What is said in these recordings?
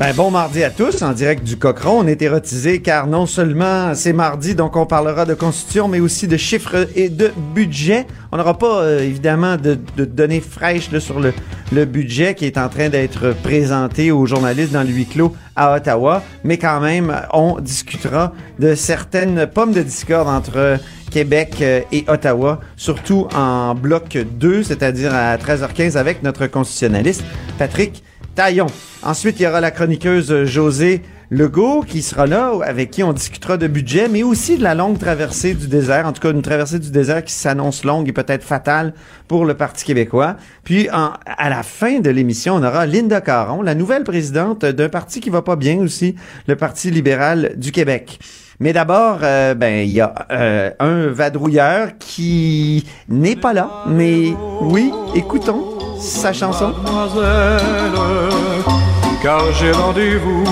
Ben, bon mardi à tous, en direct du Cochron. On est érotisé car non seulement c'est mardi, donc on parlera de constitution, mais aussi de chiffres et de budget. On n'aura pas, euh, évidemment, de, de données fraîches là, sur le, le budget qui est en train d'être présenté aux journalistes dans le huis clos à Ottawa, mais quand même, on discutera de certaines pommes de discorde entre Québec euh, et Ottawa, surtout en bloc 2, c'est-à-dire à 13h15 avec notre constitutionnaliste Patrick Ensuite, il y aura la chroniqueuse José Legault qui sera là, avec qui on discutera de budget, mais aussi de la longue traversée du désert, en tout cas une traversée du désert qui s'annonce longue et peut-être fatale pour le Parti québécois. Puis à la fin de l'émission, on aura Linda Caron, la nouvelle présidente d'un parti qui va pas bien aussi, le Parti libéral du Québec. Mais d'abord, euh, ben il y a euh, un vadrouilleur qui n'est pas là, mais oui, écoutons sa chanson. car j'ai rendez-vous.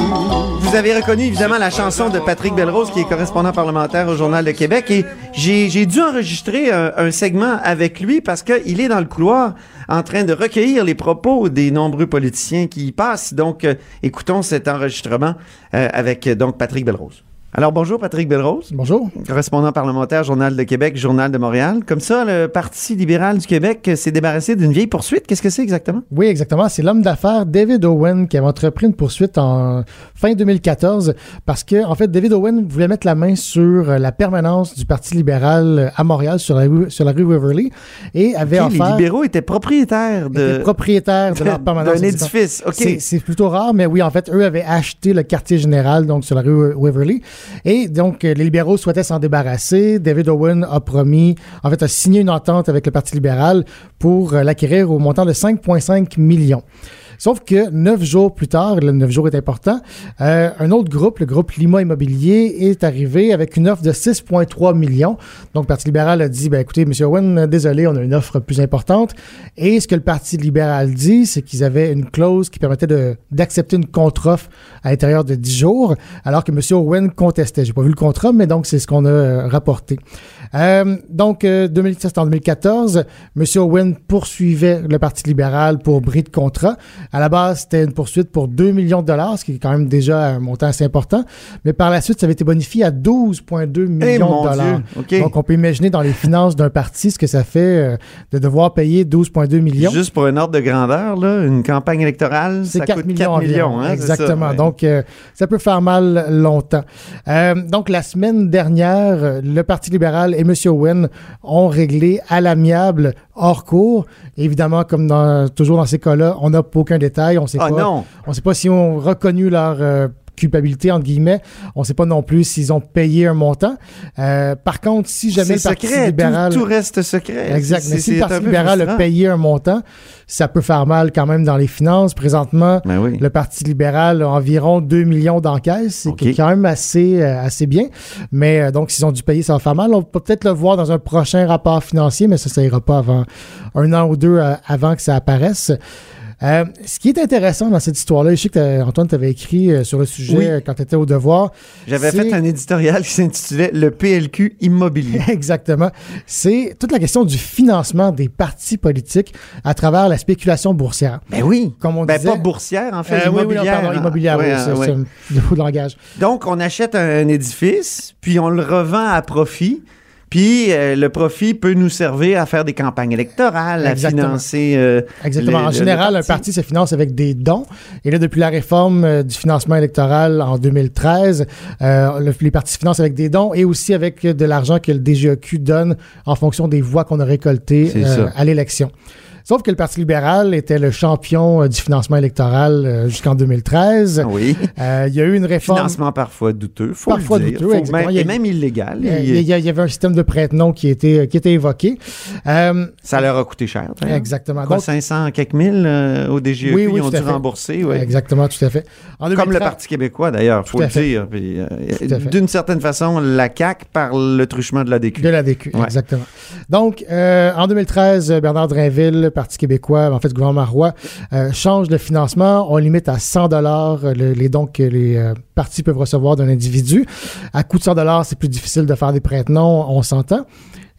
Vous avez reconnu évidemment la chanson de Patrick Belrose, qui est correspondant parlementaire au Journal de Québec, et j'ai dû enregistrer un, un segment avec lui parce qu'il est dans le couloir en train de recueillir les propos des nombreux politiciens qui y passent. Donc, euh, écoutons cet enregistrement euh, avec donc Patrick Belrose. Alors bonjour Patrick Belrose, Bonjour. correspondant parlementaire Journal de Québec, Journal de Montréal. Comme ça, le Parti libéral du Québec s'est débarrassé d'une vieille poursuite. Qu'est-ce que c'est exactement? Oui, exactement. C'est l'homme d'affaires David Owen qui avait entrepris une poursuite en fin 2014 parce que, en fait, David Owen voulait mettre la main sur la permanence du Parti libéral à Montréal, sur la rue, sur la rue Waverly, et avait les libéraux étaient propriétaires de étaient propriétaires de leur permanence. d'un édifice. OK. C'est- C'est plutôt rare, mais oui, en fait, eux avaient acheté le quartier général, donc sur la rue Waverly. Et donc, euh, les libéraux souhaitaient s'en débarrasser. David Owen a promis, en fait, a signé une entente avec le Parti libéral pour euh, l'acquérir au montant de 5,5 millions. Sauf que neuf jours plus tard, le neuf jours est important, euh, un autre groupe, le groupe Lima Immobilier, est arrivé avec une offre de 6,3 millions. Donc, le Parti libéral a dit, ben, écoutez, M. Owen, désolé, on a une offre plus importante. Et ce que le Parti libéral dit, c'est qu'ils avaient une clause qui permettait d'accepter une contre-offre à l'intérieur de 10 jours, alors que M. Owen contestait. J'ai pas vu le contrat, mais donc c'est ce qu'on a euh, rapporté. Euh, donc, euh, 2017 en 2014, M. Owen poursuivait le Parti libéral pour bris de contrat. À la base, c'était une poursuite pour 2 millions de dollars, ce qui est quand même déjà un montant assez important. Mais par la suite, ça avait été bonifié à 12,2 millions Eh, mon de dollars. Donc, on peut imaginer dans les finances d'un parti ce que ça fait euh, de devoir payer 12,2 millions. Juste pour un ordre de grandeur, là, une campagne électorale, C'est ça 4 coûte millions 4 millions. hein, ça, Exactement. ouais. Donc, euh, ça peut faire mal longtemps. Donc, la semaine dernière, le Parti libéral et M. Owen ont réglé à l'amiable hors cours. Évidemment, comme dans- toujours dans ces cas-là, on n'a aucun détail. On sait Ah pas. non! On ne sait pas si ont reconnu leur euh, culpabilité, entre guillemets. On ne sait pas non plus s'ils ont payé un montant. Euh, par contre, si jamais le Parti secret, libéral... tout, tout reste secret. Exact. Mais si le Parti libéral a payé un montant, ça peut faire mal quand même dans les finances. Présentement, Ben oui. le Parti libéral a environ 2 millions d'encaisses, c'est quand même assez, euh, assez bien. Mais euh, donc, s'ils ont dû payer, ça va faire mal. On peut peut-être le voir dans un prochain rapport financier, mais ça, ça ira pas avant un an ou deux euh, avant que ça apparaisse. Euh, ce qui est intéressant dans cette histoire-là, je sais que Antoine t'avais écrit euh, sur le sujet Oui. euh, quand tu étais au devoir. J'avais fait un éditorial qui s'intitulait Le PLQ immobilier. Exactement. C'est toute la question du financement des partis politiques à travers la spéculation boursière. ben oui. Comme on Ben disait. pas boursière, en fait, Euh, oui, oui, non, immobilière. pardon, immobilière, Ouais, oui, c'est ouais. un de langage. Donc, on achète un, édifice, puis on le revend à profit. Puis euh, le profit peut nous servir à faire des campagnes électorales, à financer. euh, Exactement. le- en général, un parti se finance avec des dons. Et là, depuis la réforme euh, du financement électoral en 2013, euh, le- les partis se financent avec des dons et aussi avec euh, de l'argent que le DGEQ donne en fonction des voix qu'on a récoltées à l'élection. Sauf que le Parti libéral était le champion euh, du financement électoral euh, jusqu'en 2013. Oui. Euh, il y a eu une réforme. Financement parfois douteux, faut Parfois le dire. douteux, Faut exactement. même- Il y a- et même illégal. Il y, a- il avait un système de prête-nom qui était, qui était évoqué. Ça leur a coûté cher. exactement. Quoi, Donc, 500 quelques mille au DGEQ, Oui, oui, ils ont dû rembourser. ouais. Exactement, tout à fait. En Comme 2013 le Parti québécois, d'ailleurs, faut le dire. D'une certaine façon, la CAQ par le truchement de la DQ. De la DQ, Ouais. exactement. Donc, en 2013, euh, Bernard Drinville, Parti québécois, en fait, le gouvernement Roy, euh, change le financement. On limite à 100 dollars les dons que les euh, partis peuvent recevoir d'un individu. À coût de 100 dollars, c'est plus difficile de faire des prête-noms, on s'entend.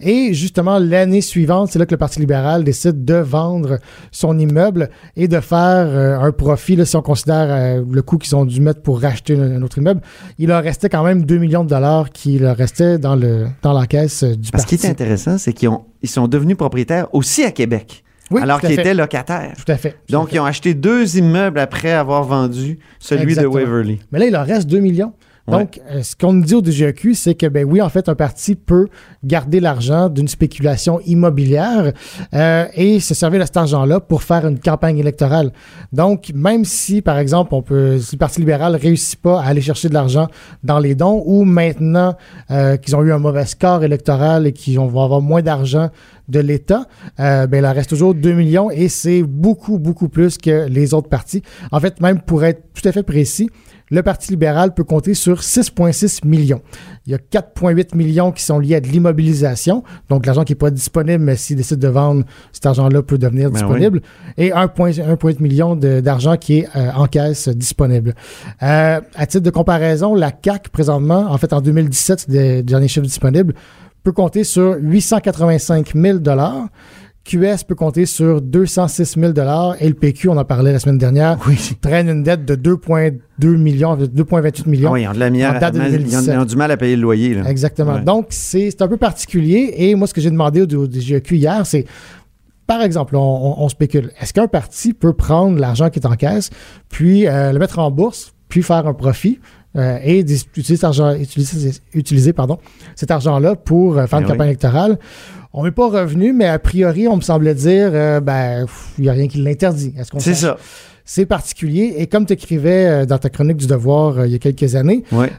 Et justement, l'année suivante, c'est là que le Parti libéral décide de vendre son immeuble et de faire euh, un profit. Là, si on considère euh, le coût qu'ils ont dû mettre pour racheter un, autre immeuble, il leur restait quand même 2 millions de dollars qui leur restaient dans, le, dans la caisse euh, du Parce parti. qui est intéressant, c'est qu'ils ont, ils sont devenus propriétaires aussi à Québec, Oui, alors qu'ils étaient locataires. Tout à fait. tout à Donc, fait. ils ont acheté deux immeubles après avoir vendu celui Exactement. de Waverly. Mais là, il leur reste 2 millions. Donc, euh, ce qu'on nous dit au DGEQ, c'est que, ben oui, en fait, un parti peut garder l'argent d'une spéculation immobilière euh, et se servir de cet argent-là pour faire une campagne électorale. Donc, même si, par exemple, on peut, si le Parti libéral réussit pas à aller chercher de l'argent dans les dons ou maintenant euh, qu'ils ont eu un mauvais score électoral et qu'ils vont avoir moins d'argent de l'État, euh, ben, il leur reste toujours 2 millions et c'est beaucoup, beaucoup plus que les autres partis. En fait, même pour être tout à fait précis, le Parti libéral peut compter sur 6,6 millions. Il y a 4,8 millions qui sont liés à de l'immobilisation, donc l'argent qui n'est pas disponible, mais s'il décide de vendre, cet argent-là peut devenir Ben disponible, et 1,8 million d'argent qui est euh, en caisse disponible. Euh, à titre de comparaison, la CAC présentement, en fait en 2017, c'est des derniers chiffres disponibles, peut compter sur 885 000 QS peut compter sur 206 000 et le PQ, on en parlait la semaine dernière, traîne une dette de 2,2 millions, de 2,28 millions. Ah oui, ils ont, de la En date de ils ont- 2017. ils ont du mal à payer le loyer. là. Exactement. Ouais. Donc, c'est un peu particulier. Et moi, ce que j'ai demandé au, au DGEQ hier, c'est, par exemple, on, on- on spécule, est-ce qu'un parti peut prendre l'argent qui est en caisse, puis euh, le mettre en bourse, puis faire un profit euh, et utiliser, cet argent, utiliser, utiliser pardon, cet argent-là pour euh, faire Ben une campagne électorale? On n'est pas revenu, mais a priori, on me semblait dire, euh, ben, il n'y a rien qui l'interdit. Est-ce qu'on C'est sache? ça. C'est particulier. Et comme tu écrivais euh, dans ta chronique du Devoir euh, il y a quelques années, Ouais.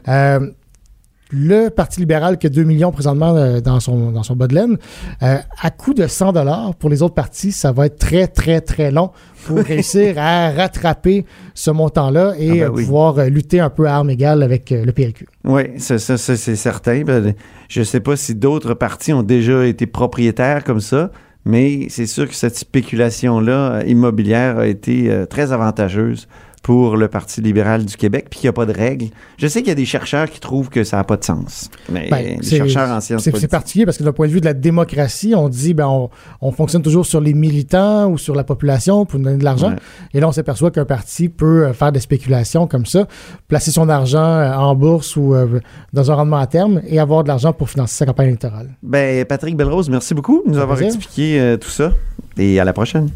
Le Parti libéral qui a 2 millions présentement euh, dans son, dans son bas de laine, euh, à coût de 100 dollars pour les autres partis, ça va être très, très, très long pour réussir à rattraper ce montant-là et Ah ben euh, oui. pouvoir lutter un peu à armes égales avec le PLQ. Oui, ça, ça, ça, c'est certain. Ben, Je ne sais pas si d'autres partis ont déjà été propriétaires comme ça, mais c'est sûr que cette spéculation-là immobilière a été très avantageuse pour le Parti libéral du Québec, puis qu'il n'y a pas de règles. Je sais qu'il y a des chercheurs qui trouvent que ça n'a pas de sens. Mais Ben, c'est- chercheurs en sciences C'est particulier parce que d'un point de vue de la démocratie, on dit ben on, on fonctionne toujours sur les militants ou sur la population pour nous donner de l'argent. Ouais. Et là, on s'aperçoit qu'un parti peut euh, faire des spéculations comme ça, placer son argent euh, en bourse ou euh, dans un rendement à terme et avoir de l'argent pour financer sa campagne électorale. Ben, Patrick Belrose, merci beaucoup de nous avoir plaisir. expliqué euh, tout ça. Et à la prochaine.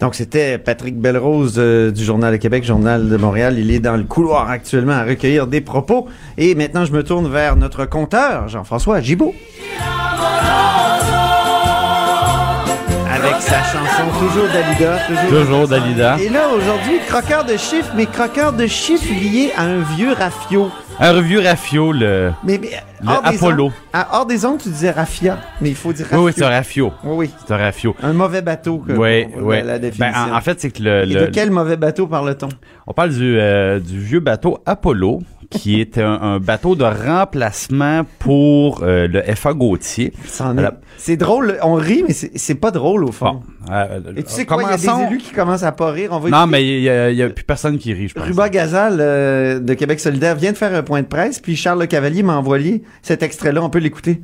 Donc, c'était Patrick Belrose euh, du Journal de Québec, Journal de Montréal. Il est dans le couloir actuellement à recueillir des propos. Et maintenant, je me tourne vers notre compteur, Jean-François Gibault. Avec sa chanson Toujours Dalida. Toujours, Toujours Dalida. Et là, aujourd'hui, croqueur de chiffres, mais croqueur de chiffres lié à un vieux rafio. Un revue Rafio, le. Mais, mais Le hors des Apollo. ondes- à- hors des ondes, tu disais raffia, mais il faut dire Oui, rafio. oui, c'est un Rafio. Oui, oui. C'est un Rafio. Un mauvais bateau, que, Oui, oui. la, Ben, définition. en, en fait, c'est que le, Et le- de quel mauvais bateau parle-t-on? on parle du, euh, du vieux bateau Apollo, qui est un, un bateau de remplacement pour euh, le FA Voilà. C'est drôle, on rit, mais c'est pas drôle au fond. Bon, euh, Et tu sais quoi, il y a des élus qui commencent à pas rire. On va Non, mais il y, a- il y a plus personne qui rit, je pense. Ruba Gazal euh, de Québec solidaire vient de faire un point de presse, puis Charles Le Cavalier m'a envoyé cet extrait-là. On peut l'écouter.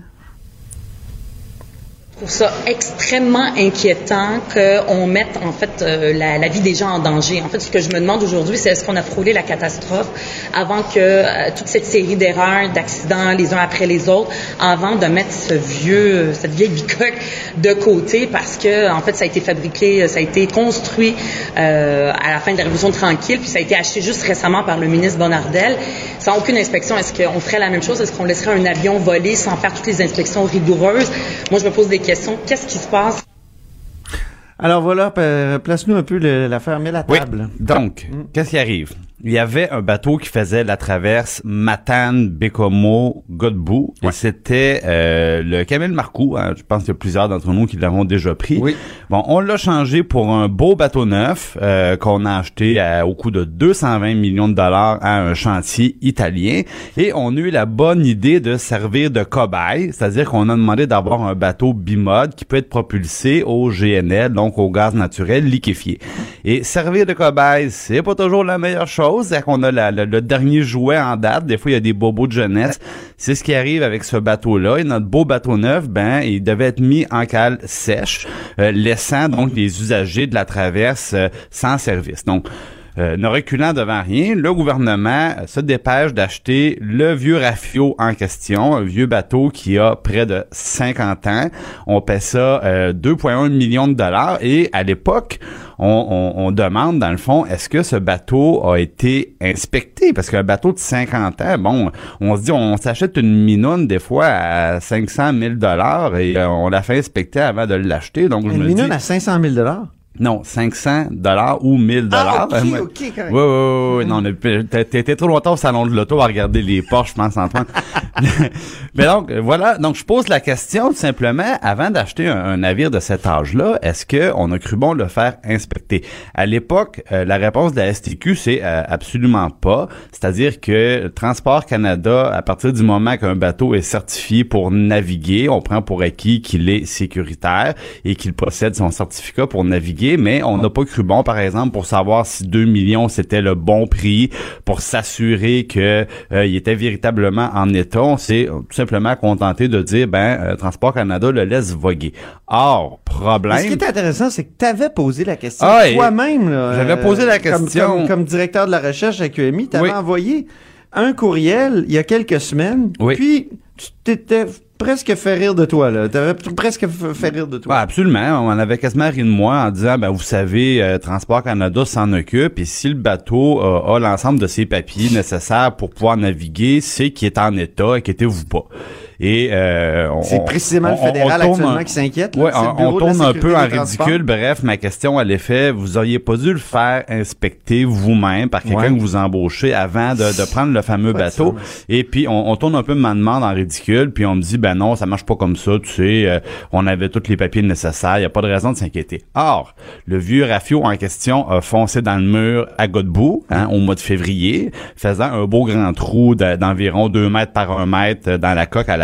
Je trouve ça extrêmement inquiétant qu'on mette en fait euh, la, vie des gens en danger. En fait, ce que je me demande aujourd'hui, c'est est-ce qu'on a frôlé la catastrophe avant que euh, toute cette série d'erreurs, d'accidents, les uns après les autres, avant de mettre ce vieux, cette vieille bicoque de côté, parce que en fait, ça a été fabriqué, ça a été construit euh, à la fin de la Révolution tranquille, puis ça a été acheté juste récemment par le ministre Bonnardel, sans aucune inspection. Est-ce qu'on ferait la même chose? Est-ce qu'on laisserait un avion voler sans faire toutes les inspections rigoureuses? Moi, je me pose des questions. Qu'est-ce qui se passe? Alors voilà, place-nous un peu l'affaire, mets la Oui. table. Donc, qu'est-ce qui arrive? Il y avait un bateau qui faisait la traverse Matane, Bécomo, Godbout. Et c'était euh, le Camille Marcoux. hein. je pense qu'il y a plusieurs d'entre nous qui l'avons déjà pris. Oui. Bon, on l'a changé pour un beau bateau neuf euh, qu'on a acheté à- au coût de 220 millions de dollars à un chantier italien. Et on a eu la bonne idée de servir de cobaye, c'est-à-dire qu'on a demandé d'avoir un bateau bimode qui peut être propulsé au GNL, donc au gaz naturel liquéfié. Et servir de cobaye, c'est pas toujours la meilleure chose. C'est qu'on a la- le, le dernier jouet en date. Des fois, il y a des bobos de jeunesse. C'est ce qui arrive avec ce bateau-là. Et notre beau bateau neuf, ben, il devait être mis en cale sèche, euh, laissant donc les usagers de la traverse euh, sans service. Donc, euh, ne reculant devant rien, le gouvernement euh, se dépêche d'acheter le vieux Rafio en question, un vieux bateau qui a près de 50 ans. On paie ça euh, 2,1 millions de dollars et à l'époque, on, on- on demande dans le fond, est-ce que ce bateau a été inspecté? Parce qu'un bateau de 50 ans, bon, on se dit, on s'achète une minoune des fois à 500 000 dollars et euh, on la fait inspecter avant de l'acheter. Donc, je Une me minute dis, à 500 000 non, 500 dollars ou 1000 dollars. Ah, ok, Ouais. ok, correct. Ouais, ouais, ouais, ouais, non, t'as- t'étais trop longtemps au salon de l'auto à regarder les Porsche, je pense, Antoine. Mais donc, voilà. Donc, je pose la question, tout simplement, avant d'acheter un, un navire de cet âge-là, est-ce que on a cru bon le faire inspecter? À l'époque, euh, la réponse de la STQ, c'est euh, absolument pas. C'est-à-dire que Transport Canada, à partir du moment qu'un bateau est certifié pour naviguer, on prend pour acquis qu'il est sécuritaire et qu'il possède son certificat pour naviguer, mais on n'a pas cru bon, par exemple, pour savoir si 2 millions c'était le bon prix, pour s'assurer que euh, il était véritablement en état. On s'est tout simplement contenté de dire, ben, euh, Transport Canada le laisse voguer. Or, problème... Ce qui est intéressant, c'est que tu avais posé la question Ah, toi-même. j'avais euh, posé la comme- question. Comme, comme directeur de la recherche à QMI, tu avais Oui. envoyé un courriel il y a quelques semaines. Oui. Puis, tu t'étais presque fait rire de toi. là. Tu avais presque fait rire de toi. absolument. On avait quasiment ri de moi en disant, ben vous savez, euh, Transport Canada s'en occupe et si le bateau euh, a l'ensemble de ses papiers nécessaires pour pouvoir naviguer, c'est qu'il est en état, inquiétez-vous pas. Et euh, on- c'est précisément le on- on fédéral tourne actuellement un- qui s'inquiète. Ouais, le on, la tourne un peu en ridicule. Bref, ma question à l'effet, vous auriez pas dû le faire inspecter vous-même par quelqu'un Ouais. que vous embauchez avant de, de prendre le fameux bateau. Et puis, on, on tourne un peu ma demande en ridicule, puis on me dit, ben non, ça marche pas comme ça, tu sais, euh, on avait tous les papiers nécessaires, il y a pas de raison de s'inquiéter. Or, le vieux Rafio en question a foncé dans le mur à Godbout, hein, au mois de février, faisant un beau grand trou de- d'environ 2 mètres par 1 mètre dans la coque à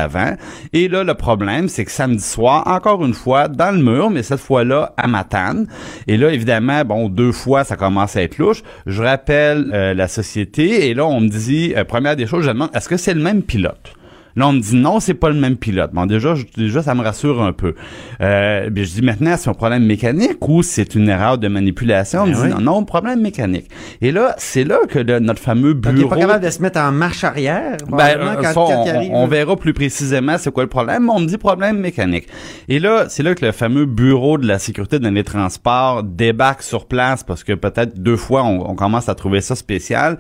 Et là, le problème, c'est que samedi soir, encore une fois, dans le mur, mais cette fois-là à Matane. Et là, évidemment, bon, deux fois, ça commence à être louche. Je rappelle euh, la société, et là, on me dit, euh, première des choses, je demande, est-ce que c'est le même pilote? Là, on me dit non, c'est pas le même pilote. Bon, déjà, je- déjà, ça me rassure un peu. Euh, puis je dis maintenant, c'est un problème mécanique ou c'est une erreur de manipulation? On me Ben dit oui. non, non, problème mécanique. Et là, c'est là que le- notre fameux Donc, il bureau... est pas capable de se mettre en marche arrière. Ben, euh, quand, ça, quand on, on verra plus précisément c'est quoi le problème, mais on me dit problème mécanique. Et là, c'est là que le fameux bureau de la sécurité dans les transports débarque sur place parce que peut-être deux fois on, on commence à trouver ça spécial.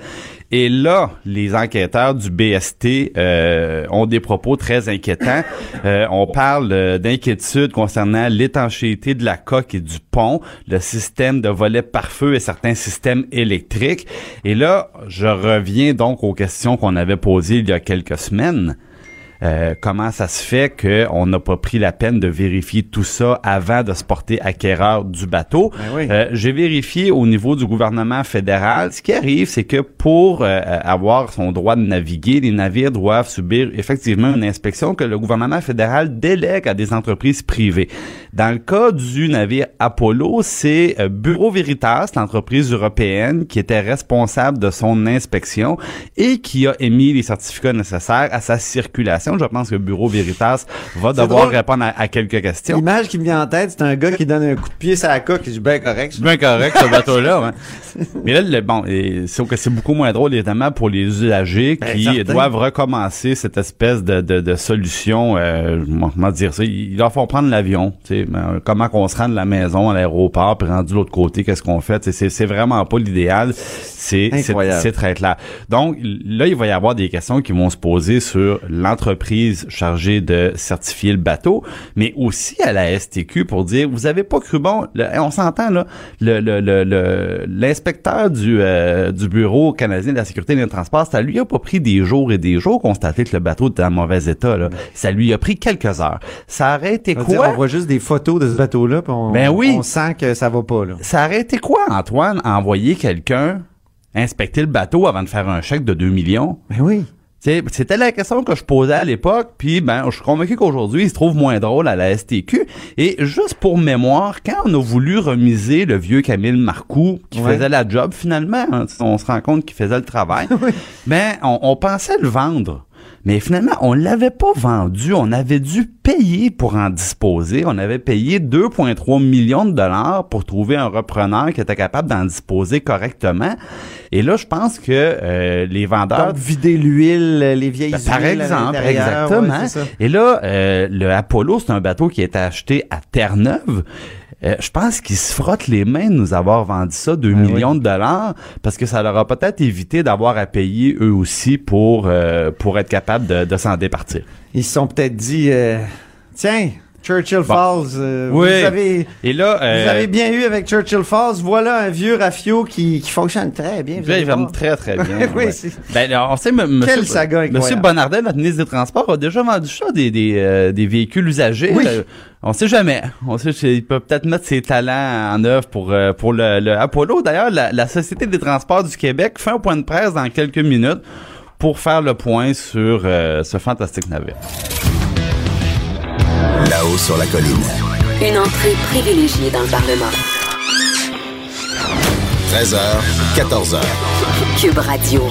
Et là, les enquêteurs du BST euh, ont des propos très inquiétants. Euh, on parle euh, d'inquiétude concernant l'étanchéité de la coque et du pont, le système de volet pare-feu et certains systèmes électriques. Et là, je reviens donc aux questions qu'on avait posées il y a quelques semaines. Euh, comment ça se fait qu'on n'a pas pris la peine de vérifier tout ça avant de se porter acquéreur du bateau? Ben oui. Euh, J'ai vérifié au niveau du gouvernement fédéral. Ce qui arrive, c'est que pour euh, avoir son droit de naviguer, les navires doivent subir effectivement une inspection que le gouvernement fédéral délègue à des entreprises privées. Dans le cas du navire Apollo, c'est Bureau Veritas, l'entreprise européenne, qui était responsable de son inspection et qui a émis les certificats nécessaires à sa circulation. Je pense que Bureau Veritas va C'est devoir drôle. répondre à, à quelques questions. L'image qui me vient en tête, c'est un gars qui donne un coup de pied sur la coque. Je dis, ben correct. C'est bien correct, ce bateau-là. Mais là, le- bon, que c'est beaucoup moins drôle, évidemment, pour les usagers Ben, qui certain. doivent recommencer cette espèce de, de, de solution, euh, comment dire ça, ils leur font prendre l'avion, ben, comment qu'on se rend de la maison à l'aéroport, puis rendu de l'autre côté, qu'est-ce qu'on fait, c'est c'est vraiment pas l'idéal, c'est c'est c'est très clair. Donc, là, il va y avoir des questions qui vont se poser sur l'entreprise chargée de certifier le bateau, mais aussi à la STQ pour dire vous avez pas cru bon. Le- on s'entend là, le- le- l'inspecteur du euh, du bureau canadien de la sécurité des transports, ça lui a pas pris des jours et des jours constater que le bateau était en mauvais état. Là. Ça lui a pris quelques heures. Ça aurait été dire, quoi? on voit juste des photos de ce bateau-là, puis on, Ben oui. on sent que ça va pas, là. Ça aurait été quoi, Antoine, envoyer quelqu'un inspecter le bateau avant de faire un chèque de 2 millions? Ben oui. C'était la question que je posais à l'époque, puis ben, je suis convaincu qu'aujourd'hui, il se trouve moins drôle à la STQ. Et juste pour mémoire, quand on a voulu remiser le vieux Camille Marcoux, qui Ouais. faisait la job finalement, hein, on se rend compte qu'il faisait le travail, ben, on, on pensait le vendre. Mais finalement, on l'avait pas vendu. On avait dû payer pour en disposer. On avait payé 2,3 millions de dollars pour trouver un repreneur qui était capable d'en disposer correctement. Et là, je pense que euh, les vendeurs Donc, vider l'huile, les vieilles ben, par à exemple, exactement. ouais. Et là, euh, le Apollo, c'est un bateau qui a été acheté à Terre-Neuve. Euh, je pense qu'ils se frottent les mains de nous avoir vendu ça 2 Ben millions de dollars parce que ça leur a peut-être évité d'avoir à payer eux aussi pour euh, pour être capable de, de s'en départir. Ils se sont peut-être dit, euh, tiens, Churchill Falls, euh, Oui. vous, avez, Et là, vous euh, avez bien eu avec Churchill Falls, voilà un vieux rafio qui, qui fonctionne très bien. il va voir. très, très bien. Oui, ouais. Ben, on sait, monsieur, saga incroyable. monsieur Bonardel, notre ministre des Transports, a déjà vendu ça, des, des, euh, des véhicules usagés. Oui. Euh, on sait jamais. On sait qu'il peut peut-être mettre ses talents en œuvre pour, euh, pour le, le Apollo. D'ailleurs, la, la Société des Transports du Québec fait un point de presse dans quelques minutes pour faire le point sur euh, ce fantastique navire. Là-haut sur la colline. Une entrée privilégiée dans le Parlement. 13h, 14h. Cube Radio.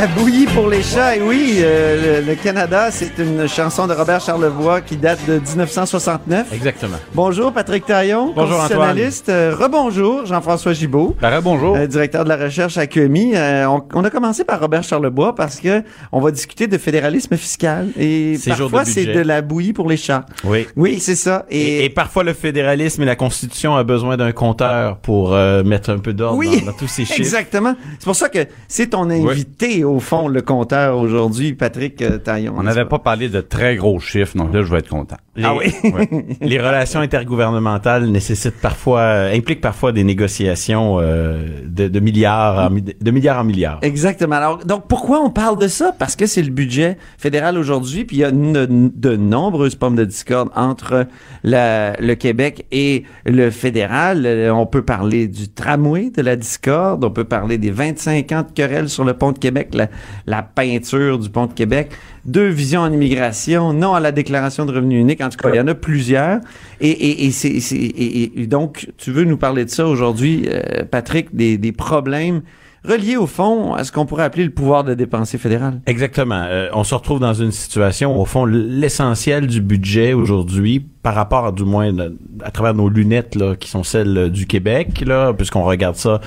La bouillie pour les chats, et oui, euh, le, Canada, c'est une chanson de Robert Charlevoix qui date de 1969. Exactement. Bonjour Patrick Taillon, Bonjour, constitutionnaliste. Euh, rebonjour Jean-François Gibault. Ben, bonjour. euh, directeur de la recherche à QMI. Euh, on, on a commencé par Robert Charlebois parce que on va discuter de fédéralisme fiscal et parfois c'est de la bouillie pour les chats. Oui. Oui, c'est ça. Et, Et, et parfois, le fédéralisme et la Constitution a besoin d'un compteur pour euh, mettre un peu d'ordre oui, dans, dans tous ces chiffres. exactement. C'est pour ça que c'est ton invité au fond le compteur aujourd'hui, Patrick euh, Taillon. On n'avait pas parlé de très gros chiffres, donc là, je vais être content. Les, Ah oui. ouais. Les relations intergouvernementales nécessitent parfois, euh, impliquent parfois des négociations euh, de, de milliards, en, de milliards en milliards. Exactement. Alors, donc, pourquoi on parle de ça? Parce que c'est le budget fédéral aujourd'hui, puis il y a de nombreuses pommes de discorde entre la- le Québec et le fédéral. Euh, On peut parler du tramway de la discorde, on peut parler des 25 ans de querelle sur le pont de Québec, la, la peinture du pont de Québec, deux visions en immigration, non à la déclaration de revenu unique. En tout cas, il y en a plusieurs. Et, et, et, c'est- donc, tu veux nous parler de ça aujourd'hui, euh, Patrick, des, des problèmes relié au fond à ce qu'on pourrait appeler le pouvoir de dépenser fédéral. Exactement. Euh, on se retrouve dans une situation, au fond, l'essentiel du budget aujourd'hui, par rapport, du moins, à travers nos lunettes, là, qui sont celles du Québec, là, puisqu'on regarde ça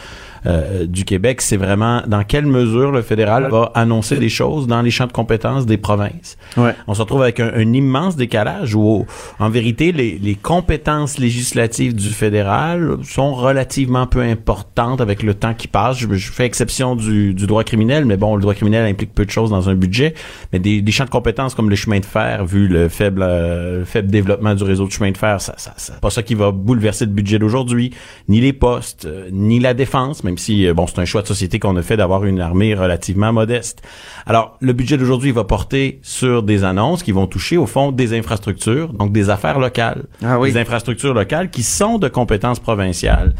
euh, du Québec, c'est vraiment dans quelle mesure le fédéral va annoncer des choses dans les champs de compétences des provinces. Ouais. On se retrouve avec un, un immense décalage où, en vérité, les, les compétences législatives du fédéral sont relativement peu importantes avec le temps qui passe. Je, je fais exception du, du droit criminel, mais bon, le droit criminel implique peu de choses dans un budget. Mais des, des champs de compétences comme le chemin de fer, vu le faible, euh, le faible développement du réseau de chemin de fer, ça, ça, ça pas ça qui va bouleverser le budget d'aujourd'hui, ni les postes, euh, ni la défense, même si euh, bon, c'est un choix de société qu'on a fait d'avoir une armée relativement modeste. Alors, le budget d'aujourd'hui va porter sur des annonces qui vont toucher au fond des infrastructures, donc des affaires locales, Ah oui. des infrastructures locales qui sont de compétences provinciales.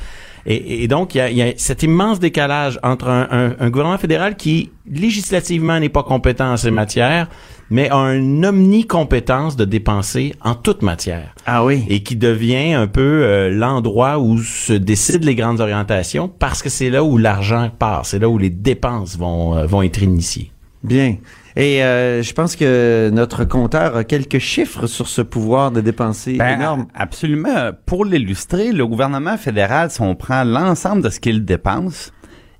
Et, et donc, il y a, il y a cet immense décalage entre un, un- un gouvernement fédéral qui, législativement, n'est pas compétent en ces matières, mais a une omnicompétence de dépenser en toute matière Ah oui. et qui devient un peu euh, l'endroit où se décident les grandes orientations parce que c'est là où l'argent part, c'est là où les dépenses vont, euh, vont être initiées. Bien. Et euh, je pense que notre compteur a quelques chiffres sur ce pouvoir de dépenser Ben, énorme. Absolument. Pour l'illustrer, le gouvernement fédéral, si on prend l'ensemble de ce qu'il dépense,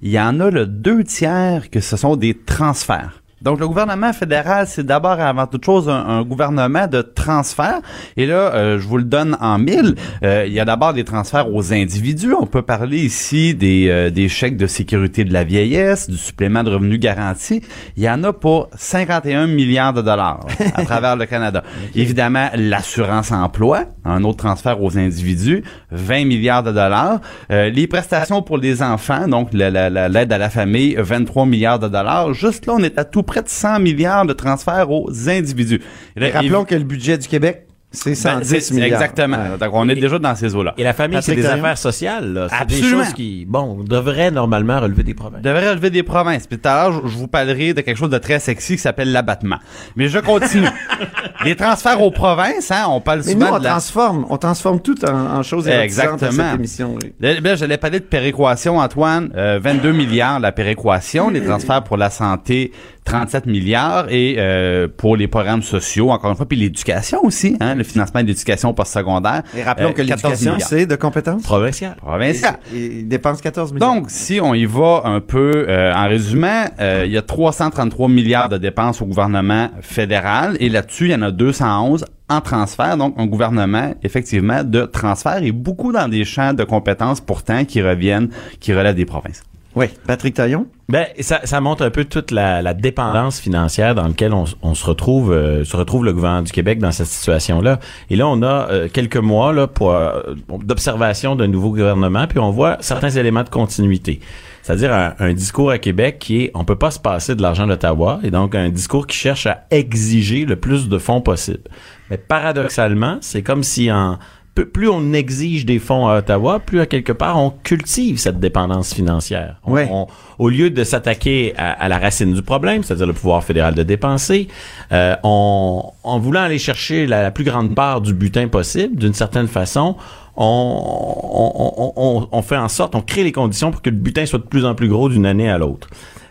il y en a le deux tiers que ce sont des transferts. Donc, le gouvernement fédéral, c'est d'abord et avant toute chose un, un gouvernement de transfert. Et là, euh, je vous le donne en mille. Euh, il y a d'abord des transferts aux individus. On peut parler ici des, euh, des chèques de sécurité de la vieillesse, du supplément de revenu garanti. Il y en a pour 51 milliards de dollars à travers le Canada. Évidemment, l'assurance emploi, un autre transfert aux individus, 20 milliards de dollars. Euh, les prestations pour les enfants, donc la- la- la- l'aide à la famille, 23 milliards de dollars. Juste là, on est à tout près de 100 milliards de transferts aux individus. Et là, Et rappelons que le budget du Québec, c'est ben, 110 c'est- milliards. Exactement. Ouais. Donc, on est déjà dans ces eaux-là. Et la famille, c'est des affaires sociales. là. C'est des Absolument. choses qui, bon, devraient normalement relever des problèmes. devrait relever des provinces. Puis tout à l'heure, je vous parlerai de quelque chose de très sexy qui s'appelle l'abattement. Mais je continue. les transferts aux provinces, hein, on parle Mais souvent nous, on de la... transforme, on transforme tout en, en choses Exactement. cette émission. oui. Là, j'allais parler de péréquation, Antoine. Euh, 22 milliards la péréquation, les transferts pour la santé, 37 milliards et euh, pour les programmes sociaux, encore une fois, puis l'éducation aussi, hein, le financement de l'éducation postsecondaire. Et rappelons euh, que 14 l'éducation, milliards. c'est de compétences? Provincial. provincial. Et il dépense 14 millions. Donc, si on y va un peu euh, en résumé, euh, il y a 333 milliards de dépenses au gouvernement fédéral et là-dessus, il y en a 211 en transfert, donc un gouvernement effectivement de transfert et beaucoup dans des champs de compétences pourtant qui reviennent, qui relèvent des provinces. Oui, Patrick Taillon? Ben, ça, montre un peu toute la, dépendance financière dans laquelle on, se retrouve, euh, se retrouve le gouvernement du Québec dans cette situation-là. Et là, on a euh, quelques mois là pour euh, d'observation d'un nouveau gouvernement, puis on voit certains éléments de continuité. C'est-à-dire un, un discours à Québec qui est on peut pas se passer de l'argent d'Ottawa et donc un discours qui cherche à exiger le plus de fonds possible. Mais paradoxalement, c'est comme si en plus on exige des fonds à Ottawa, plus à quelque part on cultive cette dépendance financière. On- Ouais. on- au lieu de s'attaquer à, à la racine du problème, c'est-à-dire le pouvoir fédéral de dépenser, euh, on, en voulant aller chercher la, la plus grande part du butin possible, d'une certaine façon, on, on, on- on- on fait en sorte, on crée les conditions pour que le butin soit de plus en plus gros d'une année à l'autre.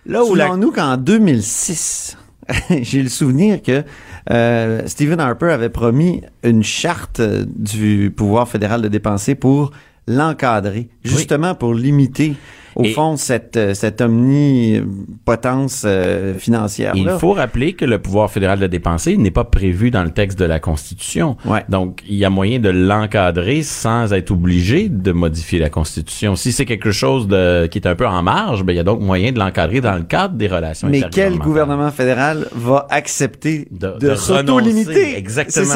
Là où la, Souvenons-nous qu'en 2006, j'ai le souvenir que euh, Stephen Harper avait promis une charte du pouvoir fédéral de dépenser pour l'encadrer, justement pour limiter au Et- fond cette, euh, cette omnipotence euh, financière. il faut rappeler que le pouvoir fédéral de dépenser n'est pas prévu dans le texte de la Constitution. Ouais. Donc, il y a moyen de l'encadrer sans être obligé de modifier la Constitution. Si c'est quelque chose de, qui est un peu en marge, ben, il y a donc moyen de l'encadrer dans le cadre des relations Mais quel gouvernement fédéral va accepter De- de, de s'auto-limiter? renoncer, exactement.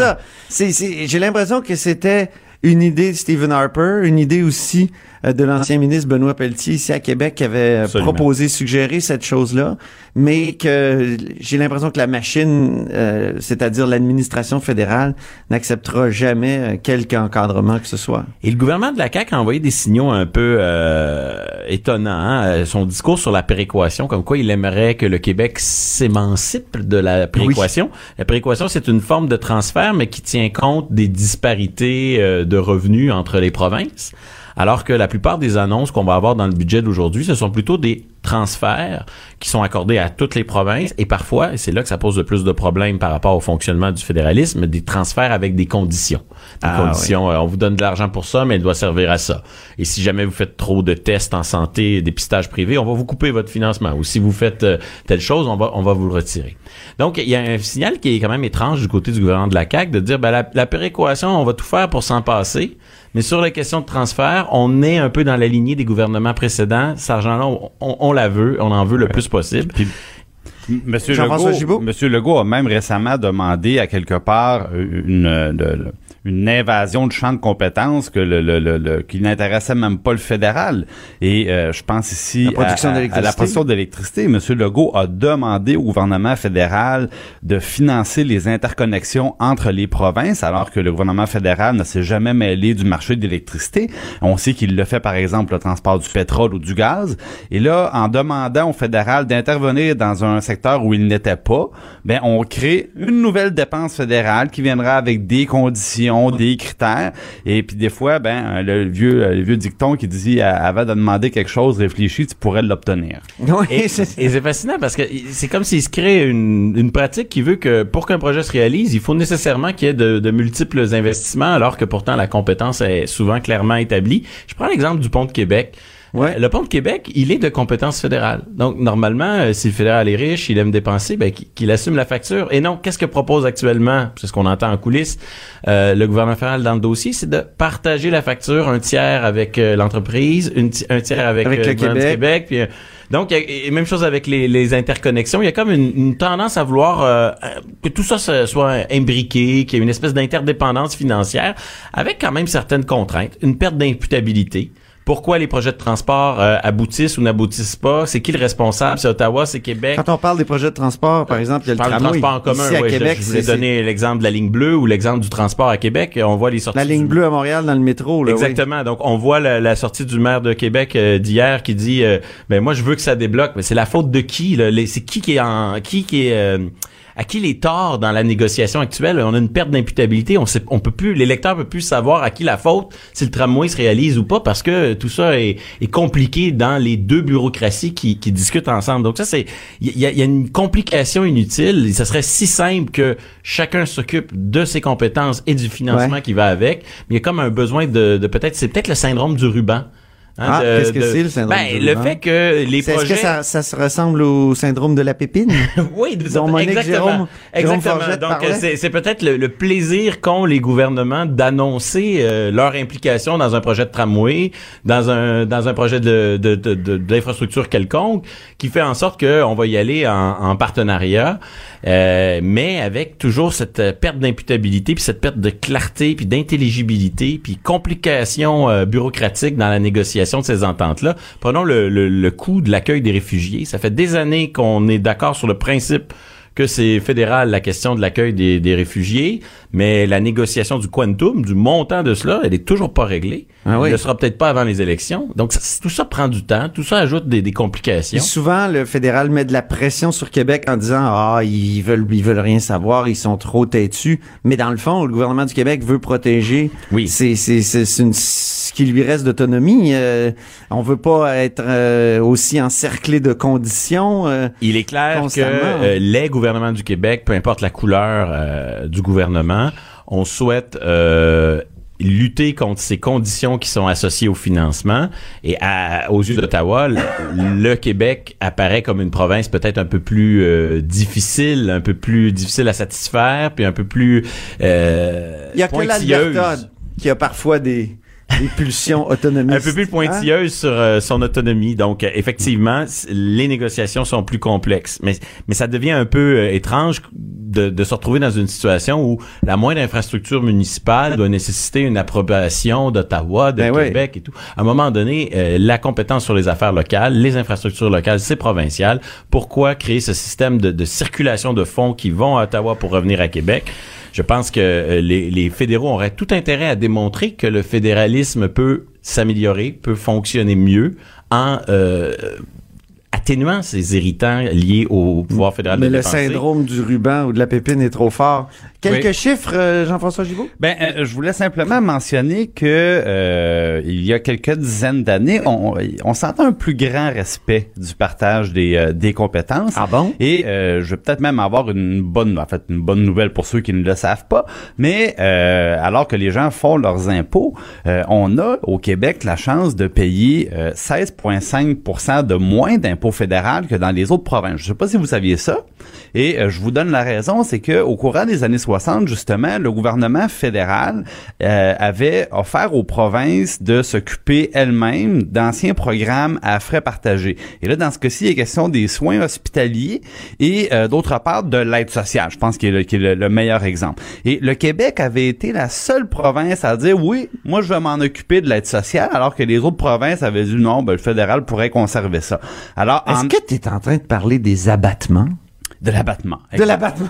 C'est ça. J'ai l'impression que c'était une idée de Stephen Harper, une idée aussi de l'ancien ministre Benoît Pelletier ici à Québec qui avait euh, Absolument. proposé, suggéré cette chose-là, mais que j'ai l'impression que la machine, euh, c'est-à-dire l'administration fédérale, n'acceptera jamais euh, quelque encadrement que ce soit. Et le gouvernement de la CAQ a envoyé des signaux un peu euh, étonnants. hein. Euh, Son discours sur la péréquation, comme quoi il aimerait que le Québec s'émancipe de la péréquation. La péréquation, c'est une forme de transfert, mais qui tient compte des disparités euh, de revenus entre les provinces. Alors que la plupart des annonces qu'on va avoir dans le budget d'aujourd'hui, ce sont plutôt des transferts qui sont accordés à toutes les provinces et parfois, et c'est là que ça pose le plus de problèmes par rapport au fonctionnement du fédéralisme, des transferts avec des conditions. Des Ah, conditions, euh, on vous donne de l'argent pour ça, mais il doit servir à ça. Et si jamais vous faites trop de tests en santé, dépistage privé, on va vous couper votre financement. Ou si vous faites euh, telle chose, on va, on va vous le retirer. Donc, il y a un signal qui est quand même étrange du côté du gouvernement de la CAQ de dire, ben, la, la péréquation, on va tout faire pour s'en passer. Mais sur la question de transfert, on est un peu dans la lignée des gouvernements précédents. Cet argent-là, on, on- on la veut, on en veut le plus possible. Monsieur Legault. Monsieur Legault a même récemment demandé à quelque part une, de- une invasion du champ de compétences que le, le, le- le- qui n'intéressait même pas le fédéral. Et euh, je pense ici La à- à, d'électricité. la production d'électricité. Monsieur Legault a demandé au gouvernement fédéral de financer les interconnexions entre les provinces, alors que le gouvernement fédéral ne s'est jamais mêlé du marché de l'électricité. On sait qu'il le fait par exemple le transport du pétrole ou du gaz. Et là, en demandant au fédéral d'intervenir dans un secteur où il n'était pas, ben on crée une nouvelle dépense fédérale qui viendra avec des conditions, des critères. Et puis des fois, ben le vieux le vieux dicton qui dit euh, avant de demander quelque chose, réfléchis, tu pourrais l'obtenir. Oui, Et, c'est- et c'est fascinant parce que c'est comme s'il se crée une, une pratique qui veut que pour qu'un projet se réalise, il faut nécessairement qu'il y ait de, de multiples investissements, alors que pourtant la compétence est souvent clairement établie. Je prends l'exemple du pont de Québec. Ouais. Euh, Le pont de Québec, il est de compétence fédérale. Donc, normalement, euh, si le fédéral est riche, il aime dépenser, ben, qu'il assume la facture. Et non, qu'est-ce que propose actuellement, c'est ce qu'on entend en coulisses, euh, le gouvernement fédéral dans le dossier, c'est de partager la facture, un tiers avec euh, l'entreprise, un tiers avec, Avec euh, le Québec. Québec. Puis, donc, il y a- et même chose avec les, les interconnexions. Il y a comme une, une tendance à vouloir euh, que tout ça soit imbriqué, qu'il y ait une espèce d'interdépendance financière, avec quand même certaines contraintes, une perte d'imputabilité. Pourquoi les projets de transport euh, aboutissent ou n'aboutissent pas? C'est qui le responsable? C'est Ottawa, c'est Québec? Quand on parle des projets de transport, par exemple, il y a Je le tramway. transport en commun. Ici, à ouais, je- Québec, je, voulais c'est- donner l'exemple de la ligne bleue ou l'exemple du transport à Québec. On voit les sorties. la ligne du- bleue à Montréal dans le métro. Là, oui. Exactement. Donc, on voit la, la sortie du maire de Québec euh, d'hier qui dit, euh, ben moi, je veux que ça débloque. Mais c'est la faute de qui C'est qui qui est en, qui qui est euh, à qui les torts dans la négociation actuelle? On a une perte d'imputabilité. On sait, on peut plus, l'électeur peut plus savoir à qui la faute si le tramway se réalise ou pas parce que tout ça est, est compliqué dans les deux bureaucraties qui, qui discutent ensemble. Donc ça, c'est, il y a, il y a une complication inutile. Ça serait si simple que chacun s'occupe de ses compétences et du financement Ouais. qui va avec. Mais il y a comme un besoin de, de peut-être, c'est peut-être le syndrome du ruban. Hein, Ah, de- qu'est-ce que de- c'est, le syndrome ben, du le fait que les Est-ce projets. que ça, ça se ressemble au syndrome de la pépine? Oui, dont Monique exactement. Jérôme- exactement. Donc euh, c'est peut-être le, le plaisir qu'ont les gouvernements d'annoncer euh, leur implication dans un projet de tramway, dans un dans un projet de de- de- de- d'infrastructure quelconque, qui fait en sorte qu'on va y aller en, en partenariat, euh, mais avec toujours cette euh, perte d'imputabilité, puis cette perte de clarté, puis d'intelligibilité, puis complications euh, bureaucratiques dans la négociation de ces ententes-là. Prenons le, le, le coût de l'accueil des réfugiés. Ça fait des années qu'on est d'accord sur le principe que c'est fédéral la question de l'accueil des, des réfugiés, mais la négociation du quantum, du montant de cela, elle est toujours pas réglée. Ah oui. Ne sera peut-être pas avant les élections. Donc ça- tout ça prend du temps, tout ça ajoute des, des complications. souvent, le fédéral met de la pression sur Québec en disant ah ils veulent ils veulent rien savoir, ils sont trop têtus. Mais dans le fond, le gouvernement du Québec veut protéger. Oui. C'est c'est c'est c'est une- ce qui lui reste d'autonomie. Euh, on veut pas être euh, aussi encerclé de conditions. euh. Il est clair que euh, les gouvernements du Québec, peu importe la couleur euh, du gouvernement, on souhaite euh, lutter contre ces conditions qui sont associées au financement. Et à- aux yeux d'Ottawa, le, le Québec apparaît comme une province peut-être un peu plus euh, difficile, un peu plus difficile à satisfaire, puis un peu plus euh, Il y a que pointilleuse. l'Alberta qui a parfois des des pulsions autonomistes. un peu plus pointilleuse sur euh, son autonomie. Donc, euh, effectivement, les négociations sont plus complexes. Mais, mais ça devient un peu euh, étrange de, de se retrouver dans une situation où la moindre infrastructure municipale doit nécessiter une approbation d'Ottawa, de Ben oui. Québec et tout. À un moment donné, la compétence sur les affaires locales, les infrastructures locales, c'est provincial. Pourquoi créer ce système de, de circulation de fonds qui vont à Ottawa pour revenir à Québec? Je pense que euh, les, fédéraux auraient tout intérêt à démontrer que le fédéralisme peut s'améliorer, peut fonctionner mieux en euh, atténuant ces irritants liés au pouvoir fédéral Mais de le dépenser. syndrome du ruban ou de la pépine est trop fort. Quelques Oui. chiffres, euh, Jean-François Gibault? Ben, euh, je voulais simplement mentionner que euh, il y a quelques dizaines d'années, on, on sentait un plus grand respect du partage des, euh, des compétences. Ah bon? Et euh, je vais peut-être même avoir une bonne, en fait, une bonne nouvelle pour ceux qui ne le savent pas. Mais euh, alors que les gens font leurs impôts, euh, on a au Québec la chance de payer euh, 16,5% de moins d'impôts fédéral que dans les autres provinces. Je sais pas si vous saviez ça. Et euh, je vous donne la raison, c'est que au courant des années 60, justement, le gouvernement fédéral euh, avait offert aux provinces de s'occuper elles-mêmes d'anciens programmes à frais partagés. Et là, dans ce cas-ci, il est question des soins hospitaliers et euh, d'autre part de l'aide sociale. Je pense qu'il est, le, meilleur exemple. Et le Québec avait été la seule province à dire oui, moi je vais m'en occuper de l'aide sociale, alors que les autres provinces avaient dit non, ben, le fédéral pourrait conserver ça. Est-ce en- que tu es en train de parler des abattements? de l'abattement. De l'abattement?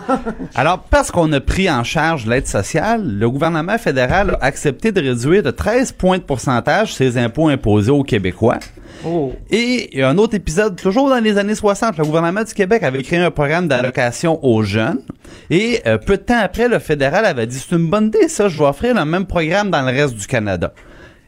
Alors, parce qu'on a pris en charge l'aide sociale, le gouvernement fédéral a accepté de réduire de 13 points de pourcentage ses impôts imposés aux Québécois. Et il y a un autre épisode, toujours dans les années 60, le gouvernement du Québec avait créé un programme d'allocation aux jeunes. Et euh, peu de temps après, le fédéral avait dit, c'est une bonne idée, ça, je vais offrir le même programme dans le reste du Canada.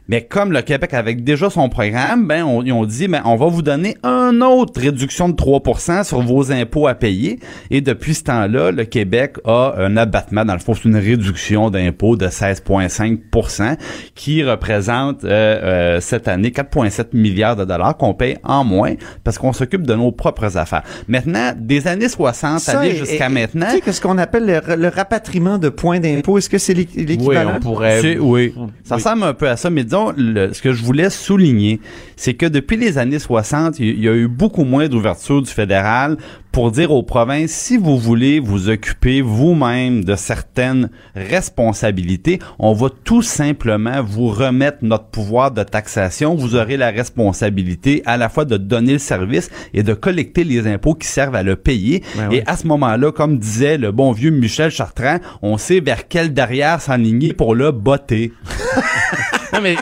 Mais comme le Québec avait déjà son programme, ben on, ils ont dit ben on va vous donner une autre réduction de 3% sur vos impôts à payer. Et depuis ce temps-là, le Québec a un abattement, dans le fond, c'est une réduction d'impôts de 16,5% qui représente euh, euh, cette année 4,7 milliards de dollars qu'on paye en moins parce qu'on s'occupe de nos propres affaires. Maintenant, des années 60 Ça, aller et- jusqu'à maintenant, Tu sais, qu'est-ce qu'on appelle le, le rapatriement de points d'impôt? Est-ce que c'est l'équ- Oui, l'équivalent? on pourrait. Oui. Ça Oui. ressemble un peu à ça, mais disons, le- ce que je voulais souligner, c'est que depuis les années 60, il y, a eu beaucoup moins d'ouverture du fédéral pour dire aux provinces, si vous voulez vous occuper vous-même de certaines responsabilités, on va tout simplement vous remettre notre pouvoir de taxation. Vous aurez la responsabilité à la fois de donner le service et de collecter les impôts qui servent à le payer. Ben oui. Et à ce moment-là, comme disait le bon vieux Michel Chartrand, on sait vers quel derrière s'enligner pour le botter. Non, mais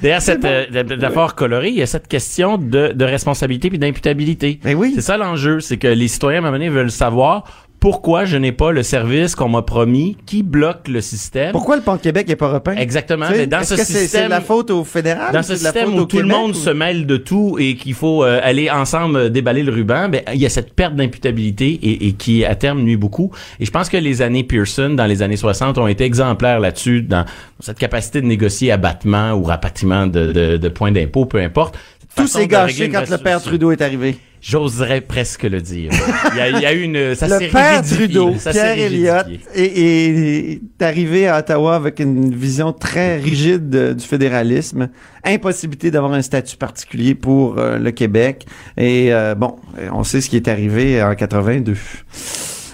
derrière cette euh, métaphore colorée, il y a cette question de, de responsabilité puis d'imputabilité. Ben oui. C'est ça l'enjeu, c'est que les citoyens, à un moment donné, veulent savoir pourquoi je n'ai pas le service qu'on m'a promis, qui bloque le système. Pourquoi le pont de Québec n'est pas repeint? Exactement. Tu sais, mais dans Est-ce ce que c'est- c'est système, de la faute au fédéral? dans c'est ce la système faute où tout le monde ou- se mêle de tout et qu'il faut euh, aller ensemble euh, déballer le ruban, ben il y a cette perte d'imputabilité et, et qui à terme nuit beaucoup. Et je pense que les années Pearson dans les années 60 ont été exemplaires là-dessus dans cette capacité de négocier abattement ou rapatriement de, de, de points d'impôt, peu importe. Tout s'est gâché quand le père. Trudeau est arrivé. J'oserais presque le dire. Il y a, il y a eu une ça le père rigidifié. Trudeau, Ça Pierre Elliott, est, est- est arrivé à Ottawa avec une vision très rigide de- du fédéralisme. Impossibilité d'avoir un statut particulier pour euh, le Québec. Et euh, bon, on sait ce qui est arrivé en 82.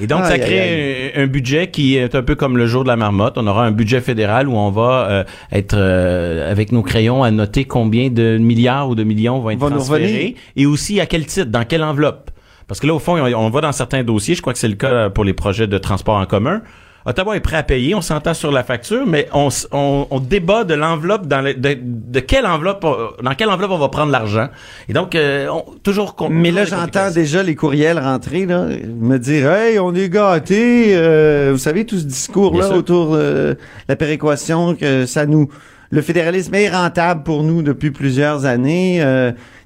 Et donc, ça crée un, un budget qui est un peu comme le jour de la marmotte. On aura un budget fédéral où on va euh, être euh, avec nos crayons à noter combien de milliards ou de millions vont être transférés et aussi à quel titre, dans quelle enveloppe. Parce que là, au fond, on, on va dans certains dossiers. Je crois que c'est le cas pour les projets de transport en commun. Ottawa est prêt à payer, on s'entend sur la facture, mais on, on, on débat de l'enveloppe, dans le- de, de quelle enveloppe, dans quelle enveloppe on va prendre l'argent. Et donc, euh, on- toujours. Mais là, j'entends déjà les courriels rentrer, là, me dire Hey, on est gâtés. euh, vous savez, tout ce Bien discours-là sûr. autour de la péréquation, que ça nous. Le fédéralisme est rentable pour nous depuis plusieurs années.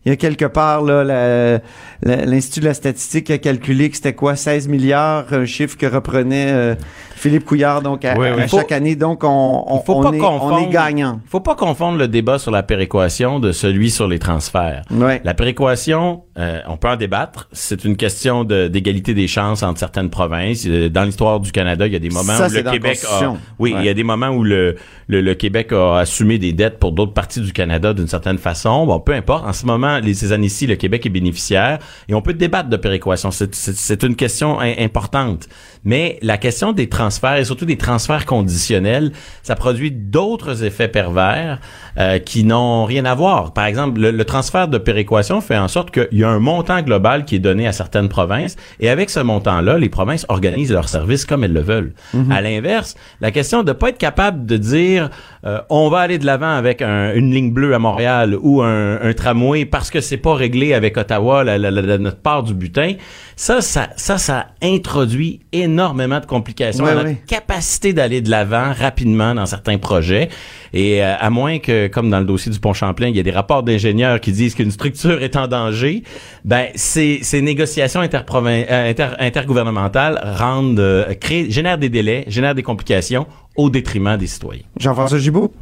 Il y a quelque part, là, l'Institut de la statistique a calculé que c'était quoi, 16 milliards, un chiffre que reprenait euh, Philippe Couillard, donc, à, Oui, oui. à Il faut- chaque année. Donc, on, on, Il faut on pas est, confondre- on est gagnant. faut pas confondre le débat sur la péréquation de celui sur les transferts. La péréquation, euh, on peut en débattre. C'est une question de- d'égalité des chances entre certaines provinces. Euh, Dans l'histoire du Canada, il y a des moments Ça, où le Québec a, oui, Ouais. il y a des moments où le, le, le Québec a assumé des dettes pour d'autres parties du Canada d'une certaine façon. Bon, peu importe. En ce moment, les, ces années-ci, le Québec est bénéficiaire et on peut débattre de péréquation. C'est- une question im- importante. Mais la question des transferts et surtout des transferts conditionnels, ça produit d'autres effets pervers euh, qui n'ont rien à voir. Par exemple, le, le transfert de péréquation fait en sorte qu'il y a un montant global qui est donné à certaines provinces et avec ce montant-là, les provinces organisent leurs services comme elles le veulent. À l'inverse, la question de pas être capable de dire euh, on va aller de l'avant avec un- une ligne bleue à Montréal ou un, un tramway parce que c'est pas réglé avec Ottawa la, la- la- notre part du butin, ça, ça, ça, ça introduit énormément de complications Ouais, à notre ouais. capacité d'aller de l'avant rapidement dans certains projets. Et euh, à moins que, comme dans le dossier du pont Champlain, il y a des rapports d'ingénieurs qui disent qu'une structure est en danger, ben ces, ces négociations interprovin- euh, inter- intergouvernementales rendent, euh, créent, génèrent des délais, génèrent des complications au détriment des citoyens. Jean-François Gibault?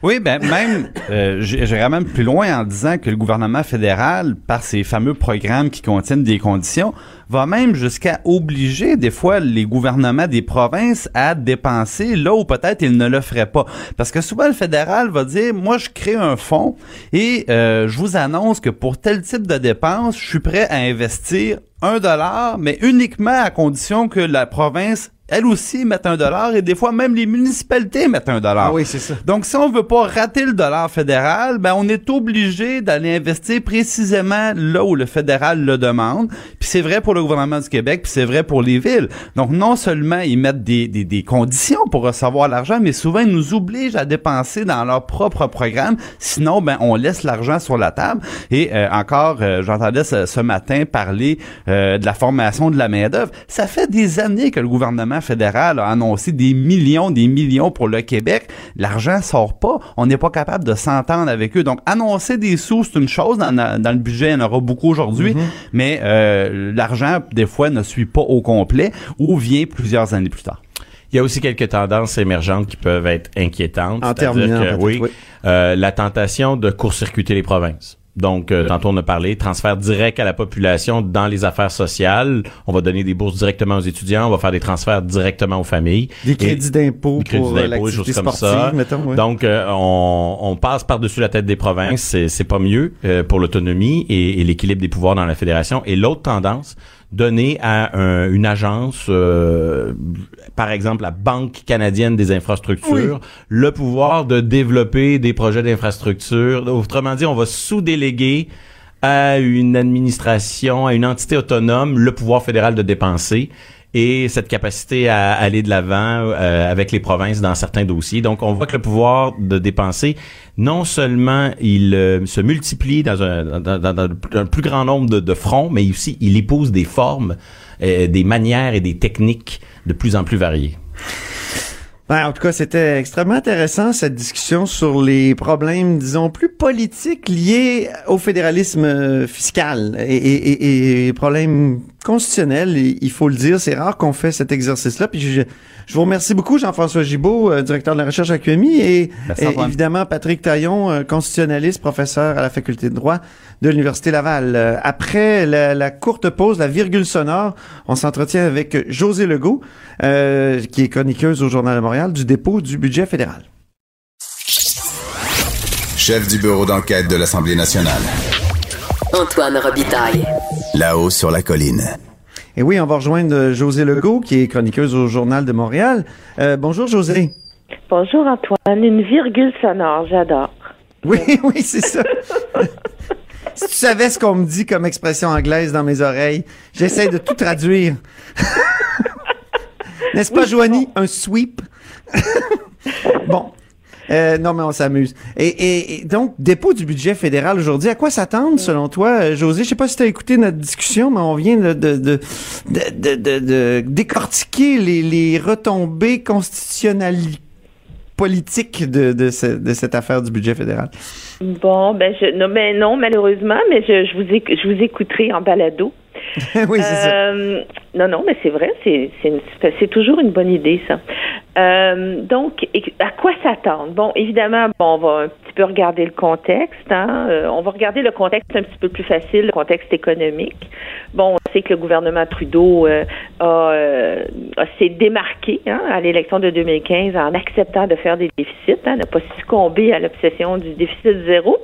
Oui, ben même, euh, même plus loin en disant que le gouvernement fédéral, par ses fameux programmes qui contiennent des conditions, va même jusqu'à obliger des fois les gouvernements des provinces à dépenser là où peut-être ils ne le feraient pas. Parce que souvent le fédéral va dire, moi je crée un fonds et euh, je vous annonce que pour tel type de dépenses, je suis prêt à investir un dollar, mais uniquement à condition que la province elle aussi mette un dollar et des fois même les municipalités mettent un dollar. Ah oui, c'est ça. Donc, si on veut pas rater le dollar fédéral, ben on est obligé d'aller investir précisément là où le fédéral le demande. Puis c'est vrai pour le gouvernement du Québec, puis c'est vrai pour les villes. Donc, non seulement ils mettent des, des, des conditions pour recevoir l'argent, mais souvent ils nous obligent à dépenser dans leur propre programme. Sinon, ben on laisse l'argent sur la table. Et euh, encore, euh, j'entendais ce, ce matin parler euh, de la formation de la main d'œuvre. Ça fait des années que le gouvernement gouvernement fédéral a annoncé des millions, des millions pour le Québec. L'argent sort pas. On n'est pas capable de s'entendre avec eux. Donc, annoncer des sous, c'est une chose. Dans, dans le budget, il y en aura beaucoup aujourd'hui. Mais euh, l'argent, des fois, ne suit pas au complet ou vient plusieurs années plus tard. Il y a aussi quelques tendances émergentes qui peuvent être inquiétantes. En oui, oui. euh, la tentation de court-circuiter les provinces. Donc, euh, tantôt on a parlé, transfert direct à la population dans les affaires sociales. On va donner des bourses directement aux étudiants, on va faire des transferts directement aux familles. Des crédits d'impôt des crédits pour euh, l'activité choses comme sportive, ça. mettons. ouais. Donc, euh, on, on passe par-dessus la tête des provinces. C'est, c'est pas mieux euh, pour l'autonomie et, et l'équilibre des pouvoirs dans la fédération. Et l'autre tendance, donner à un- une agence, euh, par exemple la Banque canadienne des infrastructures, le pouvoir de développer des projets d'infrastructure. Autrement dit, on va sous-déléguer à une administration, à une entité autonome, le pouvoir fédéral de dépenser et cette capacité à aller de l'avant euh, avec les provinces dans certains dossiers. Donc, on voit que le pouvoir de dépenser, non seulement il euh, se multiplie dans un, dans, un plus grand nombre de, de fronts, mais aussi il épouse des formes, euh, des manières et des techniques de plus en plus variées. Ben, en tout cas, c'était extrêmement intéressant cette discussion sur les problèmes, disons, plus politiques liés au fédéralisme euh, fiscal et, et, et, et problèmes constitutionnels. Et il faut le dire, c'est rare qu'on fait cet exercice-là. Puis je, je vous remercie beaucoup, Jean-François Gibault, euh, directeur de la recherche à QMI, et, Merci, et Antoine. évidemment Patrick Taillon, euh, constitutionnaliste, professeur à la faculté de droit de l'Université Laval. Euh, après la, la courte pause, la virgule sonore, on s'entretient avec José Legault, euh, qui est chroniqueuse au Journal de Montréal, du dépôt du budget fédéral. Chef du bureau d'enquête de l'Assemblée nationale. Antoine Robitaille. Là-haut sur la colline. Et oui, on va rejoindre euh, José Legault, qui est chroniqueuse au Journal de Montréal. Euh, bonjour, José. Bonjour Antoine, une virgule sonore, j'adore. Oui, oui, c'est ça. si tu savais ce qu'on me dit comme expression anglaise dans mes oreilles, j'essaie de tout traduire. N'est-ce pas, Joanie? Un sweep? bon. Euh, non, mais on s'amuse. Et, donc, dépôt du budget fédéral aujourd'hui, à quoi s'attendre selon toi, euh, José? Je sais pas si tu as écouté notre discussion, mais on vient de, décortiquer les, retombées constitutionnelles politiques de, de, ce- de cette affaire du budget fédéral. Bon, ben je non, non, malheureusement, mais je, vous je vous écouterai en balado. oui, c'est. Euh, non, non, mais c'est vrai, c'est toujours une bonne idée ça. Euh, donc, à quoi s'attendre? Bon, évidemment, on va un petit peu regarder le contexte. Hein, euh, on va regarder le contexte un petit peu plus facile, le contexte économique. Bon, on sait que le gouvernement Trudeau s'est démarqué hein, à l'élection de 2015 en acceptant de faire des déficits, hein, n'a pas succombé à l'obsession du déficit zéro.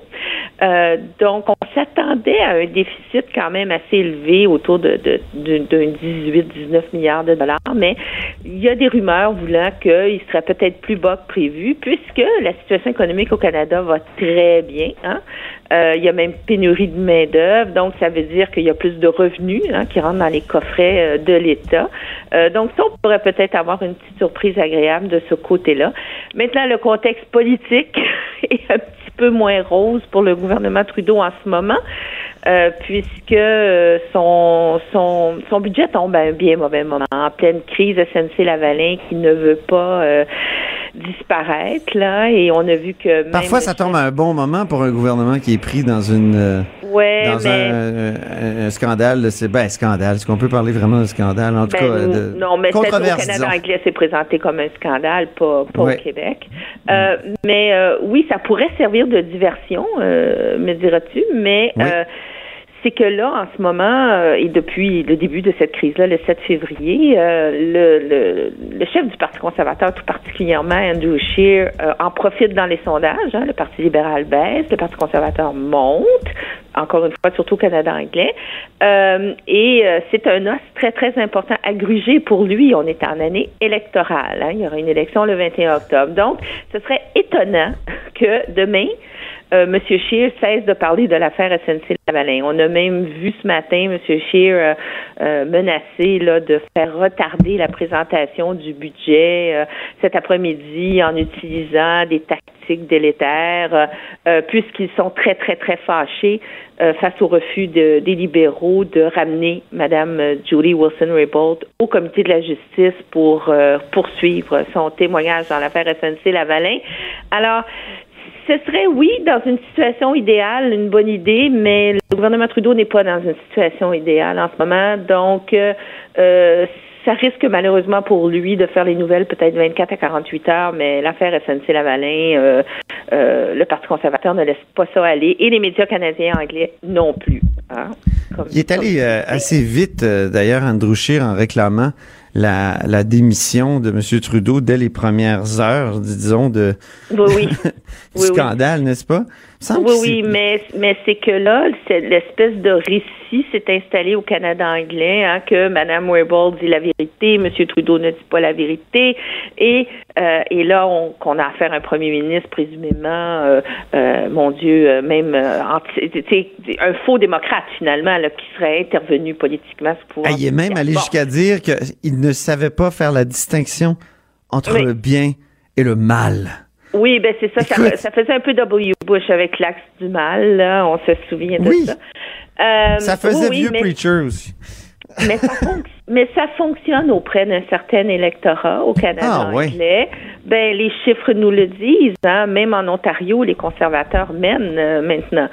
Euh, donc, on s'attendait à un déficit quand même assez élevé, autour de, de, de- d'un 18-19 milliards de dollars, mais il y a des rumeurs voulant qu'il serait peut-être plus bas que prévu, puisque la situation économique au Canada va très bien. Hein? Euh, il y a même pénurie de main-d'œuvre, donc ça veut dire qu'il y a plus de revenus hein, qui rentrent dans les coffrets euh, de l'État. Donc, ça, on pourrait peut-être avoir une petite surprise agréable de ce côté-là. Maintenant, le contexte politique est un petit peu moins rose pour le gouvernement Trudeau en ce moment, euh, puisque euh, son, son, son budget tombe à un bien mauvais moment, en pleine crise SNC-Lavalin qui ne veut pas euh, disparaître, là, et on a vu que... même Parfois, ça tombe à un bon moment pour un gouvernement qui est pris dans une euh, Ouais, dans mais... un, un- un scandale. C'est ben scandale. Est-ce qu'on peut parler vraiment de scandale? En tout Ben, cas, de non, mais c'est au controverse, Canada disons. anglais, c'est présenté comme un scandale, pas, pas Ouais. au Québec. Euh, mais euh, oui, ça pourrait servir de diversion, euh, me diras-tu, mais Oui. C'est que là, en ce moment, euh, et depuis le début de cette crise-là, le 7 février, euh, le chef du Parti conservateur, tout particulièrement Andrew Scheer, euh, en profite dans les sondages. hein. le Parti libéral baisse, le Parti conservateur monte, encore une fois, surtout au Canada anglais. Euh, et euh, c'est un os très, très important à gruger pour lui. On est en année électorale. hein. Il y aura une élection le 21 octobre. Donc, ce serait étonnant que demain, euh, M. Scheer cesse de parler de l'affaire SNC-Lavalin. On a même vu ce matin M. Scheer euh, euh, menacer là, de faire retarder la présentation du budget euh, cet après-midi en utilisant des tactiques délétères, euh, puisqu'ils sont très, très, très fâchés face au refus de, des libéraux de ramener Mme Julie Wilson-Raybould au comité de la justice pour poursuivre son témoignage dans l'affaire SNC-Lavalin. Alors, ce serait, oui, dans une situation idéale, une bonne idée, mais le gouvernement Trudeau n'est pas dans une situation idéale en ce moment. Donc, euh, euh, ça risque malheureusement pour lui de faire les nouvelles peut-être 24 à 48 heures, mais l'affaire SNC-Lavalin, euh, euh, le Parti conservateur ne laisse pas ça aller et les médias canadiens anglais non plus. Hein, comme, Il est allé euh, assez vite, euh, d'ailleurs, Andrew Scheer, en réclamant la, la démission de M. Trudeau dès les premières heures, disons, de oui, oui. du scandale, n'est-ce pas? Oui, oui, mais, mais c'est que là, l'espèce de récit s'est installé au Canada anglais, hein, que Mme Weibald dit la vérité, M. Trudeau ne dit pas la vérité, et, euh, et là, on, qu'on a affaire à un premier ministre, présumément, euh, euh, mon Dieu, même anti, un faux démocrate, finalement, là, qui serait intervenu politiquement. Ah, il est même allé jusqu'à dire qu'il ne savait pas faire la distinction entre oui. le bien et le mal. Oui, ben c'est ça, ça, ça. faisait un peu W. Bush avec l'axe du mal, là, on se souvient de oui. ça. Euh, ça faisait oui, vieux mais, preacher aussi. mais, ça mais ça fonctionne auprès d'un certain électorat au Canada ah, anglais. Oui. Ben les chiffres nous le disent. Hein? Même en Ontario, les conservateurs mènent euh, maintenant.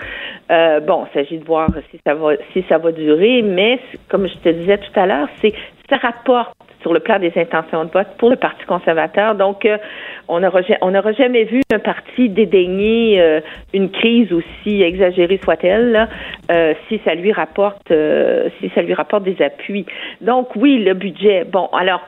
Euh, bon, il s'agit de voir si ça va si ça va durer, mais comme je te disais tout à l'heure, c'est ça rapporte sur le plan des intentions de vote pour le Parti conservateur. Donc, euh, on n'aura on jamais vu un parti dédaigner euh, une crise aussi exagérée soit-elle, euh, si ça lui rapporte, si ça lui rapporte des appuis. Donc, oui, le budget. Bon, alors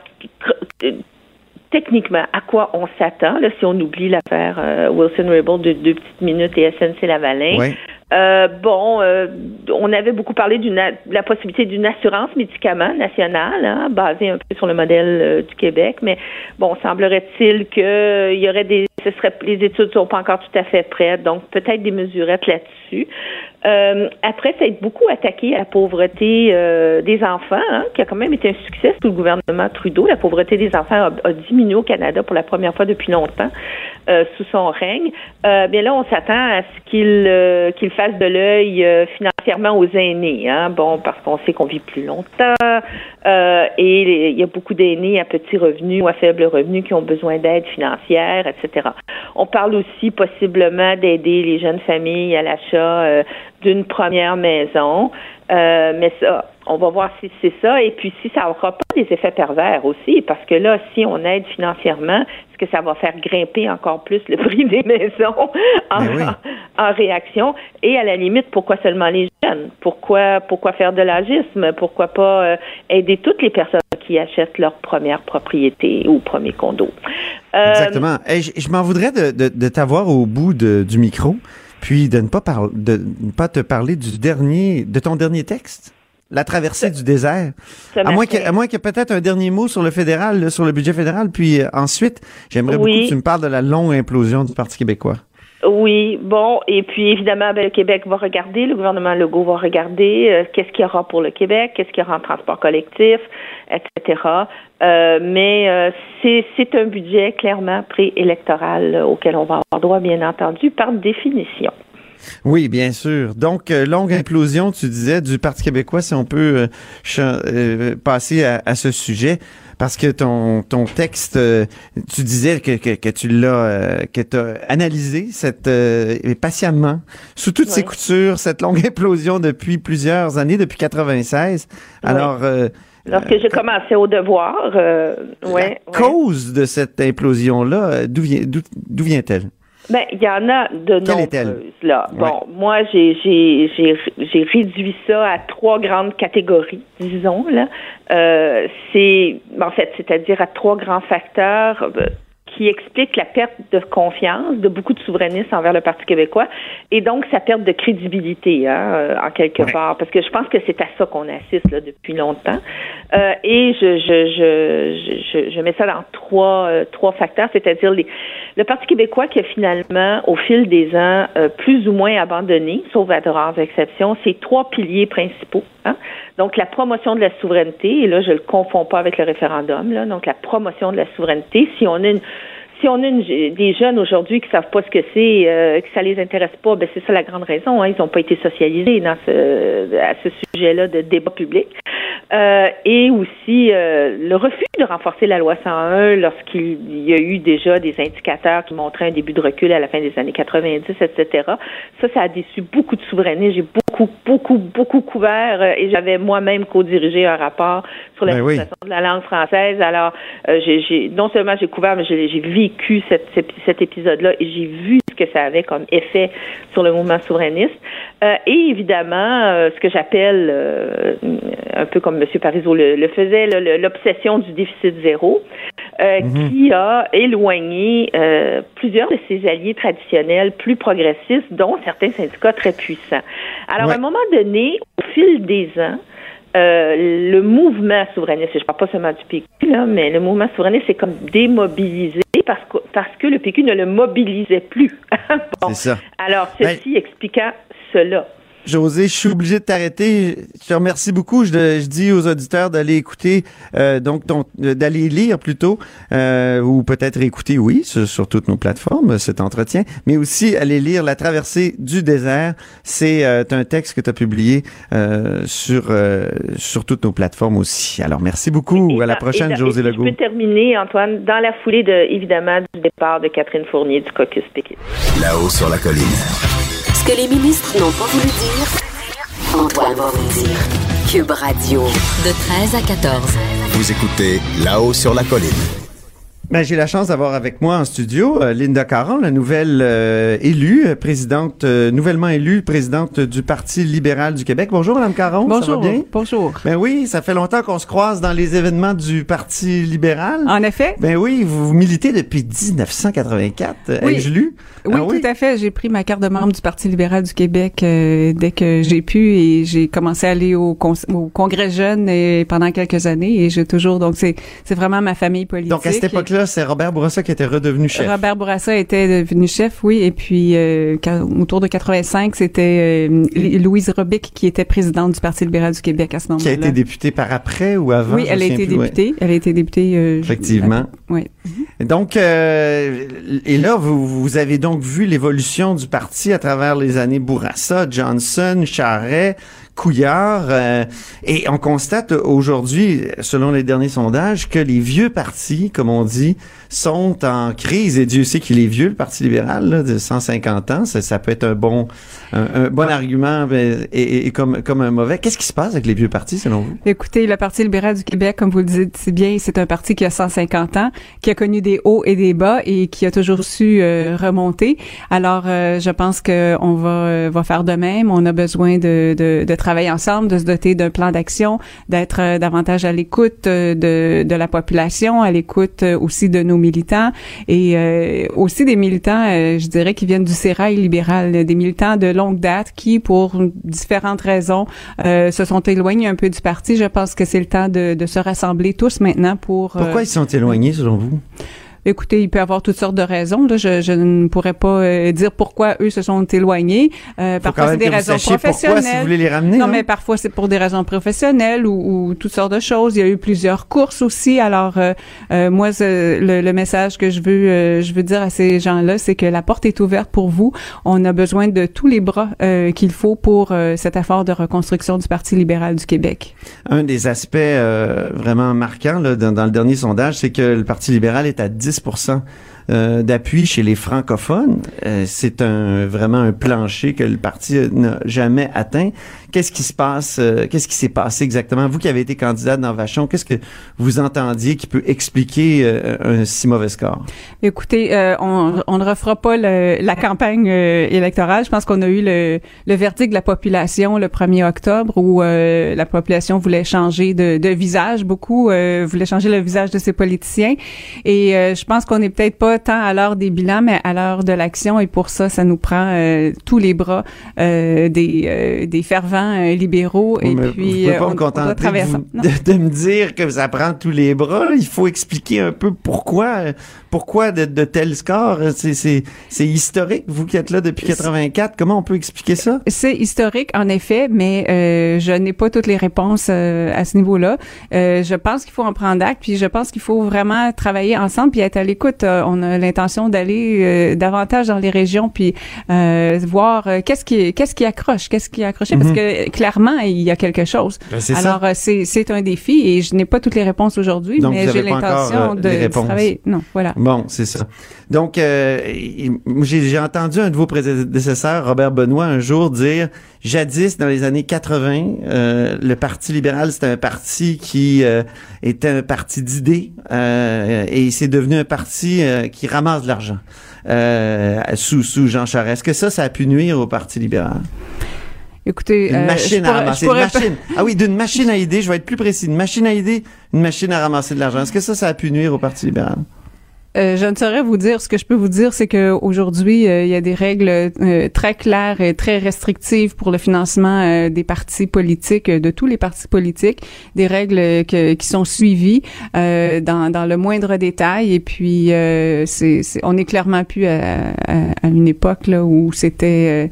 techniquement, à quoi on s'attend, si on oublie l'affaire euh, Wilson-Raybould de deux petites minutes et SNC-Lavalin. Oui. Euh, bon, euh, on avait beaucoup parlé d'une la possibilité d'une assurance médicaments nationale, hein, basée un peu sur le modèle euh, du Québec, mais bon, semblerait-il qu'il y aurait des ce serait les études sont pas encore tout à fait prêtes, donc peut-être des mesurettes là-dessus. Euh, après, ça a été beaucoup attaqué à la pauvreté euh, des enfants, hein, qui a quand même été un succès sous le gouvernement Trudeau. La pauvreté des enfants a, diminué au Canada pour la première fois depuis longtemps euh, sous son règne. Euh, bien là, on s'attend à ce qu'il euh, qu'il fasse de l'œil financièrement aux aînés. Hein, bon, parce qu'on sait qu'on vit plus longtemps et il y a beaucoup d'aînés à petits revenus ou à faible revenu qui ont besoin d'aide financière, etc. On parle aussi possiblement d'aider les jeunes familles à l'achat d'une première maison. Euh, mais ça, on va voir si c'est ça. Et puis, si ça n'aura pas des effets pervers aussi, parce que là, si on aide financièrement, est-ce que ça va faire grimper encore plus le prix des maisons en, oui. en, en, réaction? Et à la limite, pourquoi seulement les jeunes? Pourquoi, pourquoi faire de l'agisme? Pourquoi pas euh, aider toutes les personnes qui achètent leur première propriété ou premier condo? Euh, Exactement. Hey, je, je m'en voudrais de, de, de t'avoir au bout de, du micro puis de ne pas par, de ne pas te parler du dernier de ton dernier texte la traversée du désert à moins, que, à moins que peut-être un dernier mot sur le fédéral là, sur le budget fédéral puis euh, ensuite j'aimerais oui. beaucoup que tu me parles de la longue implosion du Parti québécois oui, bon, et puis évidemment, ben, le Québec va regarder, le gouvernement Legault va regarder euh, qu'est-ce qu'il y aura pour le Québec, qu'est-ce qu'il y aura en transport collectif, etc. Euh, mais euh, c'est un budget clairement préélectoral auquel on va avoir droit, bien entendu, par définition. Oui, bien sûr. Donc, euh, longue implosion, tu disais, du Parti québécois, si on peut euh, passer à, à, ce sujet, parce que ton, ton texte, euh, tu disais que, que, que tu l'as, que tu as analysé cette, patiemment, sous toutes oui. ses coutures, cette longue implosion depuis plusieurs années, depuis 96. Oui. Alors... Lorsque j'ai commencé au devoir, euh, ouais. La cause de cette implosion-là, d'où vient, d'où vient-elle? Ben, il y en a de nombreuses, là. Bon, moi, j'ai, j'ai, j'ai, j'ai réduit ça à trois grandes catégories, disons, là. Euh, c'est, en fait, c'est-à-dire à trois grands facteurs euh, qui explique la perte de confiance de beaucoup de souverainistes envers le Parti québécois et donc sa perte de crédibilité, hein, euh, en quelque part, parce que je pense que c'est à ça qu'on assiste là, depuis longtemps. Euh, et je, je, je, je, je, mets ça dans trois, euh, trois facteurs, c'est-à-dire les, le Parti québécois qui a finalement, au fil des ans, euh, plus ou moins abandonné, sauf à de rares exceptions, ces trois piliers principaux. Hein? Donc, la promotion de la souveraineté, et là, je le confonds pas avec le référendum, là, donc la promotion de la souveraineté, si on a une si on a une, des jeunes aujourd'hui qui savent pas ce que c'est, euh, que ça les intéresse pas, ben c'est ça la grande raison. Hein, ils n'ont pas été socialisés dans ce, à ce sujet-là de débat public. Euh, et aussi euh, le refus de renforcer la loi 101 lorsqu'il y a eu déjà des indicateurs qui montraient un début de recul à la fin des années 90, etc. Ça, ça a déçu beaucoup de souverainistes. J'ai beaucoup, beaucoup, beaucoup couvert euh, et j'avais moi-même co-dirigé un rapport sur la Ben oui. de la langue française. Alors, j'ai, non seulement j'ai couvert, mais j'ai, j'ai vécu cette- cet, épisode-là et j'ai vu ce que ça avait comme effet sur le mouvement souverainiste. Euh, et évidemment, euh, ce que j'appelle, euh, un peu comme M. Parizeau le, le faisait, l'obsession du déficit zéro, euh, qui a éloigné plusieurs de ses alliés traditionnels plus progressistes, dont certains syndicats très puissants. Alors, Ouais. à un moment donné, au fil des ans, euh, le mouvement souverainiste, je ne parle pas seulement du PQ, là, mais le mouvement souverainiste c'est comme démobilisé parce que, parce que le PQ ne le mobilisait plus. Bon. C'est ça. Alors, Ben- ceci expliquant cela. José, je suis obligé de t'arrêter. Je te remercie beaucoup. Je, je dis aux auditeurs d'aller écouter, euh, donc ton- euh, d'aller lire plutôt, euh, ou peut-être écouter, oui, sur, sur toutes nos plateformes, cet entretien, mais aussi aller lire La traversée du désert. C'est euh, un texte que tu as publié euh, sur euh, sur toutes nos plateformes aussi. Alors merci beaucoup. Et à la prochaine, et José et Legault. Je peux terminer, Antoine, dans la foulée, de, évidemment, du départ de Catherine Fournier du caucus péquiste. Là-haut sur la colline. Ce que les ministres n'ont pas voulu dire, Antoine va vous dire. Cube Radio, de 13 à 14. Vous écoutez Là-haut sur la colline. Ben, j'ai la chance d'avoir avec moi en studio euh, Linda Caron, la nouvelle euh, élue, euh, présidente, euh, nouvellement élue présidente du Parti libéral du Québec. Bonjour, Madame Caron. Ça Bonjour. va bien? Bonjour. Ben oui, ça fait longtemps qu'on se croise dans les événements du Parti libéral. En effet. Ben oui, vous, vous militez depuis 1984. euh, Oui. Ai-je lu? Oui, Ah tout à fait. J'ai pris ma carte de membre du Parti libéral du Québec dès que j'ai pu et j'ai commencé à aller au, au congrès jeune pendant quelques années et j'ai toujours donc c'est vraiment ma famille politique. Donc à cette époque-là, c'est Robert Bourassa qui était redevenu chef. Robert Bourassa était devenu chef, oui, et puis euh, quand- autour de 85, c'était euh, Louise Robic qui était présidente du Parti libéral du Québec à ce Qui a moment-là. été députée par après ou avant? Oui, elle a été ouais. députée. Elle a été députée. euh, Effectivement. Oui. Et Donc, et là, vous, vous avez donc vu l'évolution du parti à travers les années Bourassa, Johnson, Charret, Couillard, euh, et on constate aujourd'hui, selon les derniers sondages, que les vieux partis, comme on dit, sont en crise. Et Dieu sait qu'il est vieux, le Parti libéral, là, de 150 ans. Ça, ça peut être un bon, un, un bon argument ben, et, comme, comme un mauvais. Qu'est-ce qui se passe avec les vieux partis, selon vous? Écoutez, le Parti libéral du Québec, comme vous le dites si bien, c'est un parti qui a 150 ans, qui a connu des hauts et des bas et qui a toujours su euh, remonter. Alors, euh, je pense que on va va faire de même. On a besoin de, de, de travailler ensemble, de se doter d'un plan d'action, d'être euh, davantage à l'écoute euh, de, de la population, à l'écoute euh, aussi de nos militants et euh, aussi des militants, je dirais, qui viennent du sérail libéral, des militants de longue date qui, pour différentes raisons, euh, se sont éloignés un peu du parti. Je pense que c'est le temps de, de se rassembler tous maintenant pour. Pourquoi ils sont éloignés, selon vous? Écoutez, il peut y avoir toutes sortes de raisons. Là. Je, je ne pourrais pas euh, dire pourquoi eux se sont éloignés. Euh, parfois, c'est des raisons sachiez pourquoi, professionnelles. si vous voulez les ramener, Non, hein? mais parfois c'est pour des raisons professionnelles ou, ou toutes sortes de choses. Il y a eu plusieurs courses aussi. Alors, euh, euh, moi, le, le message que je veux, euh, je veux dire à ces gens-là, c'est que la porte est ouverte pour vous. On a besoin de tous les bras euh, qu'il faut pour euh, cet effort de reconstruction du Parti libéral du Québec. Un des aspects euh, vraiment marquants là, dans, dans le dernier sondage, c'est que le Parti libéral est à 10 euh, d'appui chez les francophones. Euh, c'est vraiment un plancher que le parti n'a jamais atteint. Qu'est-ce qui se passe, euh, qu'est-ce qui s'est passé exactement? Vous qui avez été candidate dans Vachon, qu'est-ce que vous entendiez qui peut expliquer euh, un si mauvais score? Écoutez, euh, on, on ne refera pas le- la campagne euh, électorale. Je pense qu'on a eu le, le verdict de la population le 1er octobre où euh, la population voulait changer de, de visage. Beaucoup euh, voulaient changer le visage de ses politiciens. Et je pense qu'on n'est peut-être pas tant à l'heure des bilans, mais à l'heure de l'action. Et pour ça, ça nous prend tous les bras des, des fervents euh, libéraux. Oui, et puis, pouvez euh, pas on, me contenter de, de- de me dire que ça prend tous les bras. là. Il faut expliquer un peu pourquoi, euh, pourquoi de, de tels scores? C'est, c'est, c'est historique. Vous qui êtes là depuis 84, comment on peut expliquer ça? C'est historique, en effet, mais euh, je n'ai pas toutes les réponses euh, à ce niveau-là. Euh, je pense qu'il faut en prendre acte, puis je pense qu'il faut vraiment travailler ensemble, puis être à l'écoute. Euh, on a l'intention d'aller euh, davantage dans les régions, puis euh, voir qu'est-ce qui qu'est-ce qui accroche, qu'est-ce qui accroché, parce Mhm. que clairement il y a quelque chose. Ben, c'est ça. Alors c'est c'est un défi et je n'ai pas toutes les réponses aujourd'hui, mais j'ai l'intention de, travailler. Non, voilà. Bon, c'est ça. Donc, euh, j'ai entendu un de vos prédécesseurs, Robert Benoît, un jour dire, jadis, dans les années 80, euh, le Parti libéral, c'était un parti qui euh, était un parti d'idées euh, et c'est devenu un parti euh, qui ramasse de l'argent euh, sous, sous Jean Charest. Est-ce que ça, ça a pu nuire au Parti libéral? Écoutez, Une euh, machine à ramasser. pourrais Une machine. Ah oui, d'une machine à idées, je vais être plus précis. Une machine à idées, une machine à ramasser de l'argent. Est-ce que ça, ça a pu nuire au Parti libéral? Euh, je ne saurais vous dire. Ce que je peux vous dire, c'est que aujourd'hui, euh, il y a des règles euh, très claires et très restrictives pour le financement euh, des partis politiques, euh, de tous les partis politiques, des règles que- qui sont suivies dans, dans le moindre détail. Et puis, c'est, on est clairement plus à, à- à une époque là où c'était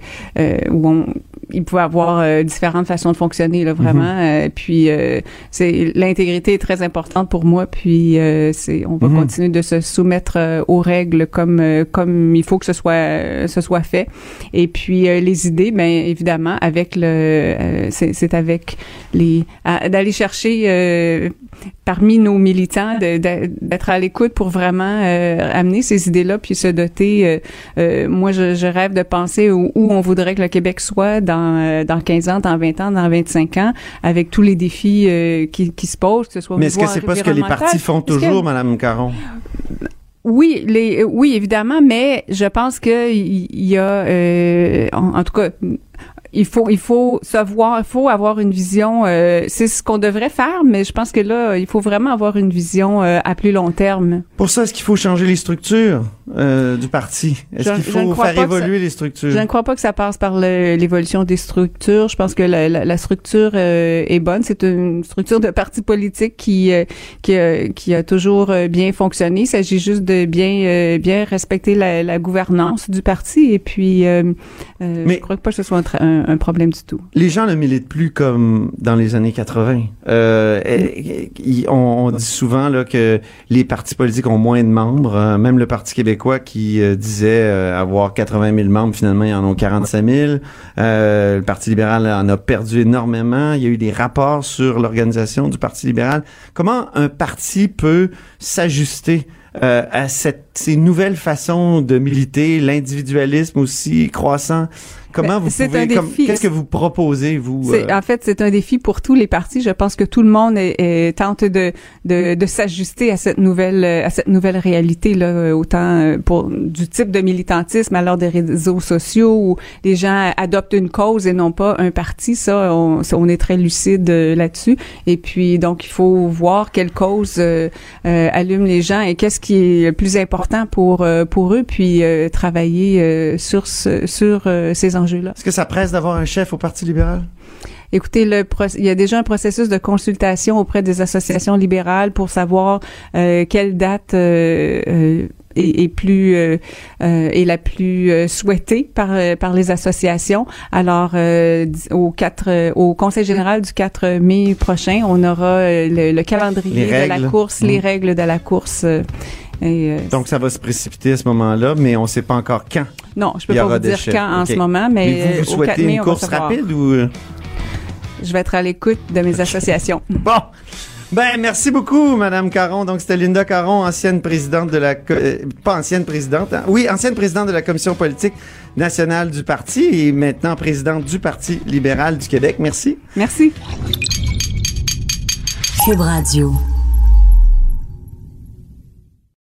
où on il pouvait avoir euh, différentes façons de fonctionner là vraiment. Euh, puis euh, c'est l'intégrité est très importante pour moi. Puis euh, c'est on va Mhm. continuer de se soumettre euh, aux règles comme euh, comme il faut que ce soit ce soit fait. Et puis euh, les idées ben évidemment avec le euh, c'est c'est avec les d'aller chercher euh, parmi nos militants d'être à l'écoute pour vraiment euh, amener ces idées-là puis se doter euh, euh, moi je, je rêve de penser où, où on voudrait que le Québec soit dans euh, dans 15 ans, dans 20 ans, dans 25 ans avec tous les défis euh, qui, qui se posent que ce soit au Mais est-ce que c'est pas ce que les partis font toujours, Madame Caron? oui, les, euh, oui, évidemment, mais je pense que il y a, euh, en, en tout cas, il faut, il faut savoir, il faut avoir une vision. euh, c'est ce qu'on devrait faire, mais je pense que là, il faut vraiment avoir une vision euh, à plus long terme. Pour ça, est-ce qu'il faut changer les structures? Euh, du parti? Est-ce qu'il faut faire évoluer ça- les structures? Je ne crois pas que ça passe par l'évolution des structures. Je pense que la, la- la structure euh, est bonne. C'est une structure de parti politique qui euh, qui, a- qui a toujours bien fonctionné. Il s'agit juste de bien bien respecter la, la gouvernance du parti. Et puis, Mais- je crois pas que ce soit un, tra- un- un problème du tout. Les gens ne militent plus comme dans les années 80. Euh, et- et- on, on dit souvent là, que les partis politiques ont moins de membres. Même le Parti québécois qui euh, disait euh, avoir 80 000 membres, finalement, ils en ont 45 000. Euh, le Parti libéral en a perdu énormément. Il y a eu des rapports sur l'organisation du Parti libéral. Comment un parti peut s'ajuster à cette, ces nouvelles façons de militer, l'individualisme aussi croissant? Comment Ben, vous c'est pouvez, un comme- défi. qu'est-ce que vous proposez, vous? Euh, En fait, c'est un défi pour tous les partis. Je pense que tout le monde est, est- tente de, de, de s'ajuster à cette nouvelle à cette nouvelle réalité là, euh, autant euh, pour du type de militantisme à l'heure des réseaux sociaux où les gens adoptent une cause et non pas un parti. Ça, on, on est très lucide euh, là-dessus. Et puis donc, il faut voir quelle cause euh, euh, allume les gens et qu'est-ce qui est le plus important pour euh, pour eux, puis euh, travailler euh, sur ce, sur euh, ces enjeux-là. Est-ce que ça presse d'avoir un chef au Parti libéral? Écoutez, le il y a déjà un processus de consultation auprès des associations libérales pour savoir euh, quelle date euh, euh, est, est plus est la plus souhaitée par par les associations. Alors au 4 au Conseil général du 4 mai prochain, on aura le, le calendrier de la course, les Mm. règles de la course. Euh, Donc, ça va se précipiter à ce moment-là, mais on ne sait pas encore quand. Non, je ne peux pas vous dire quand en ce moment, mais, vous, euh, souhaitez une course rapide ou euh? Je vais être à l'écoute de mes associations. Bon. Ben merci beaucoup, Madame Caron. Donc c'était Linda Caron, ancienne présidente de la pas ancienne présidente, hein. oui ancienne présidente de la commission politique nationale du parti et maintenant présidente du Parti libéral du Québec. Merci. Merci. Cube Radio.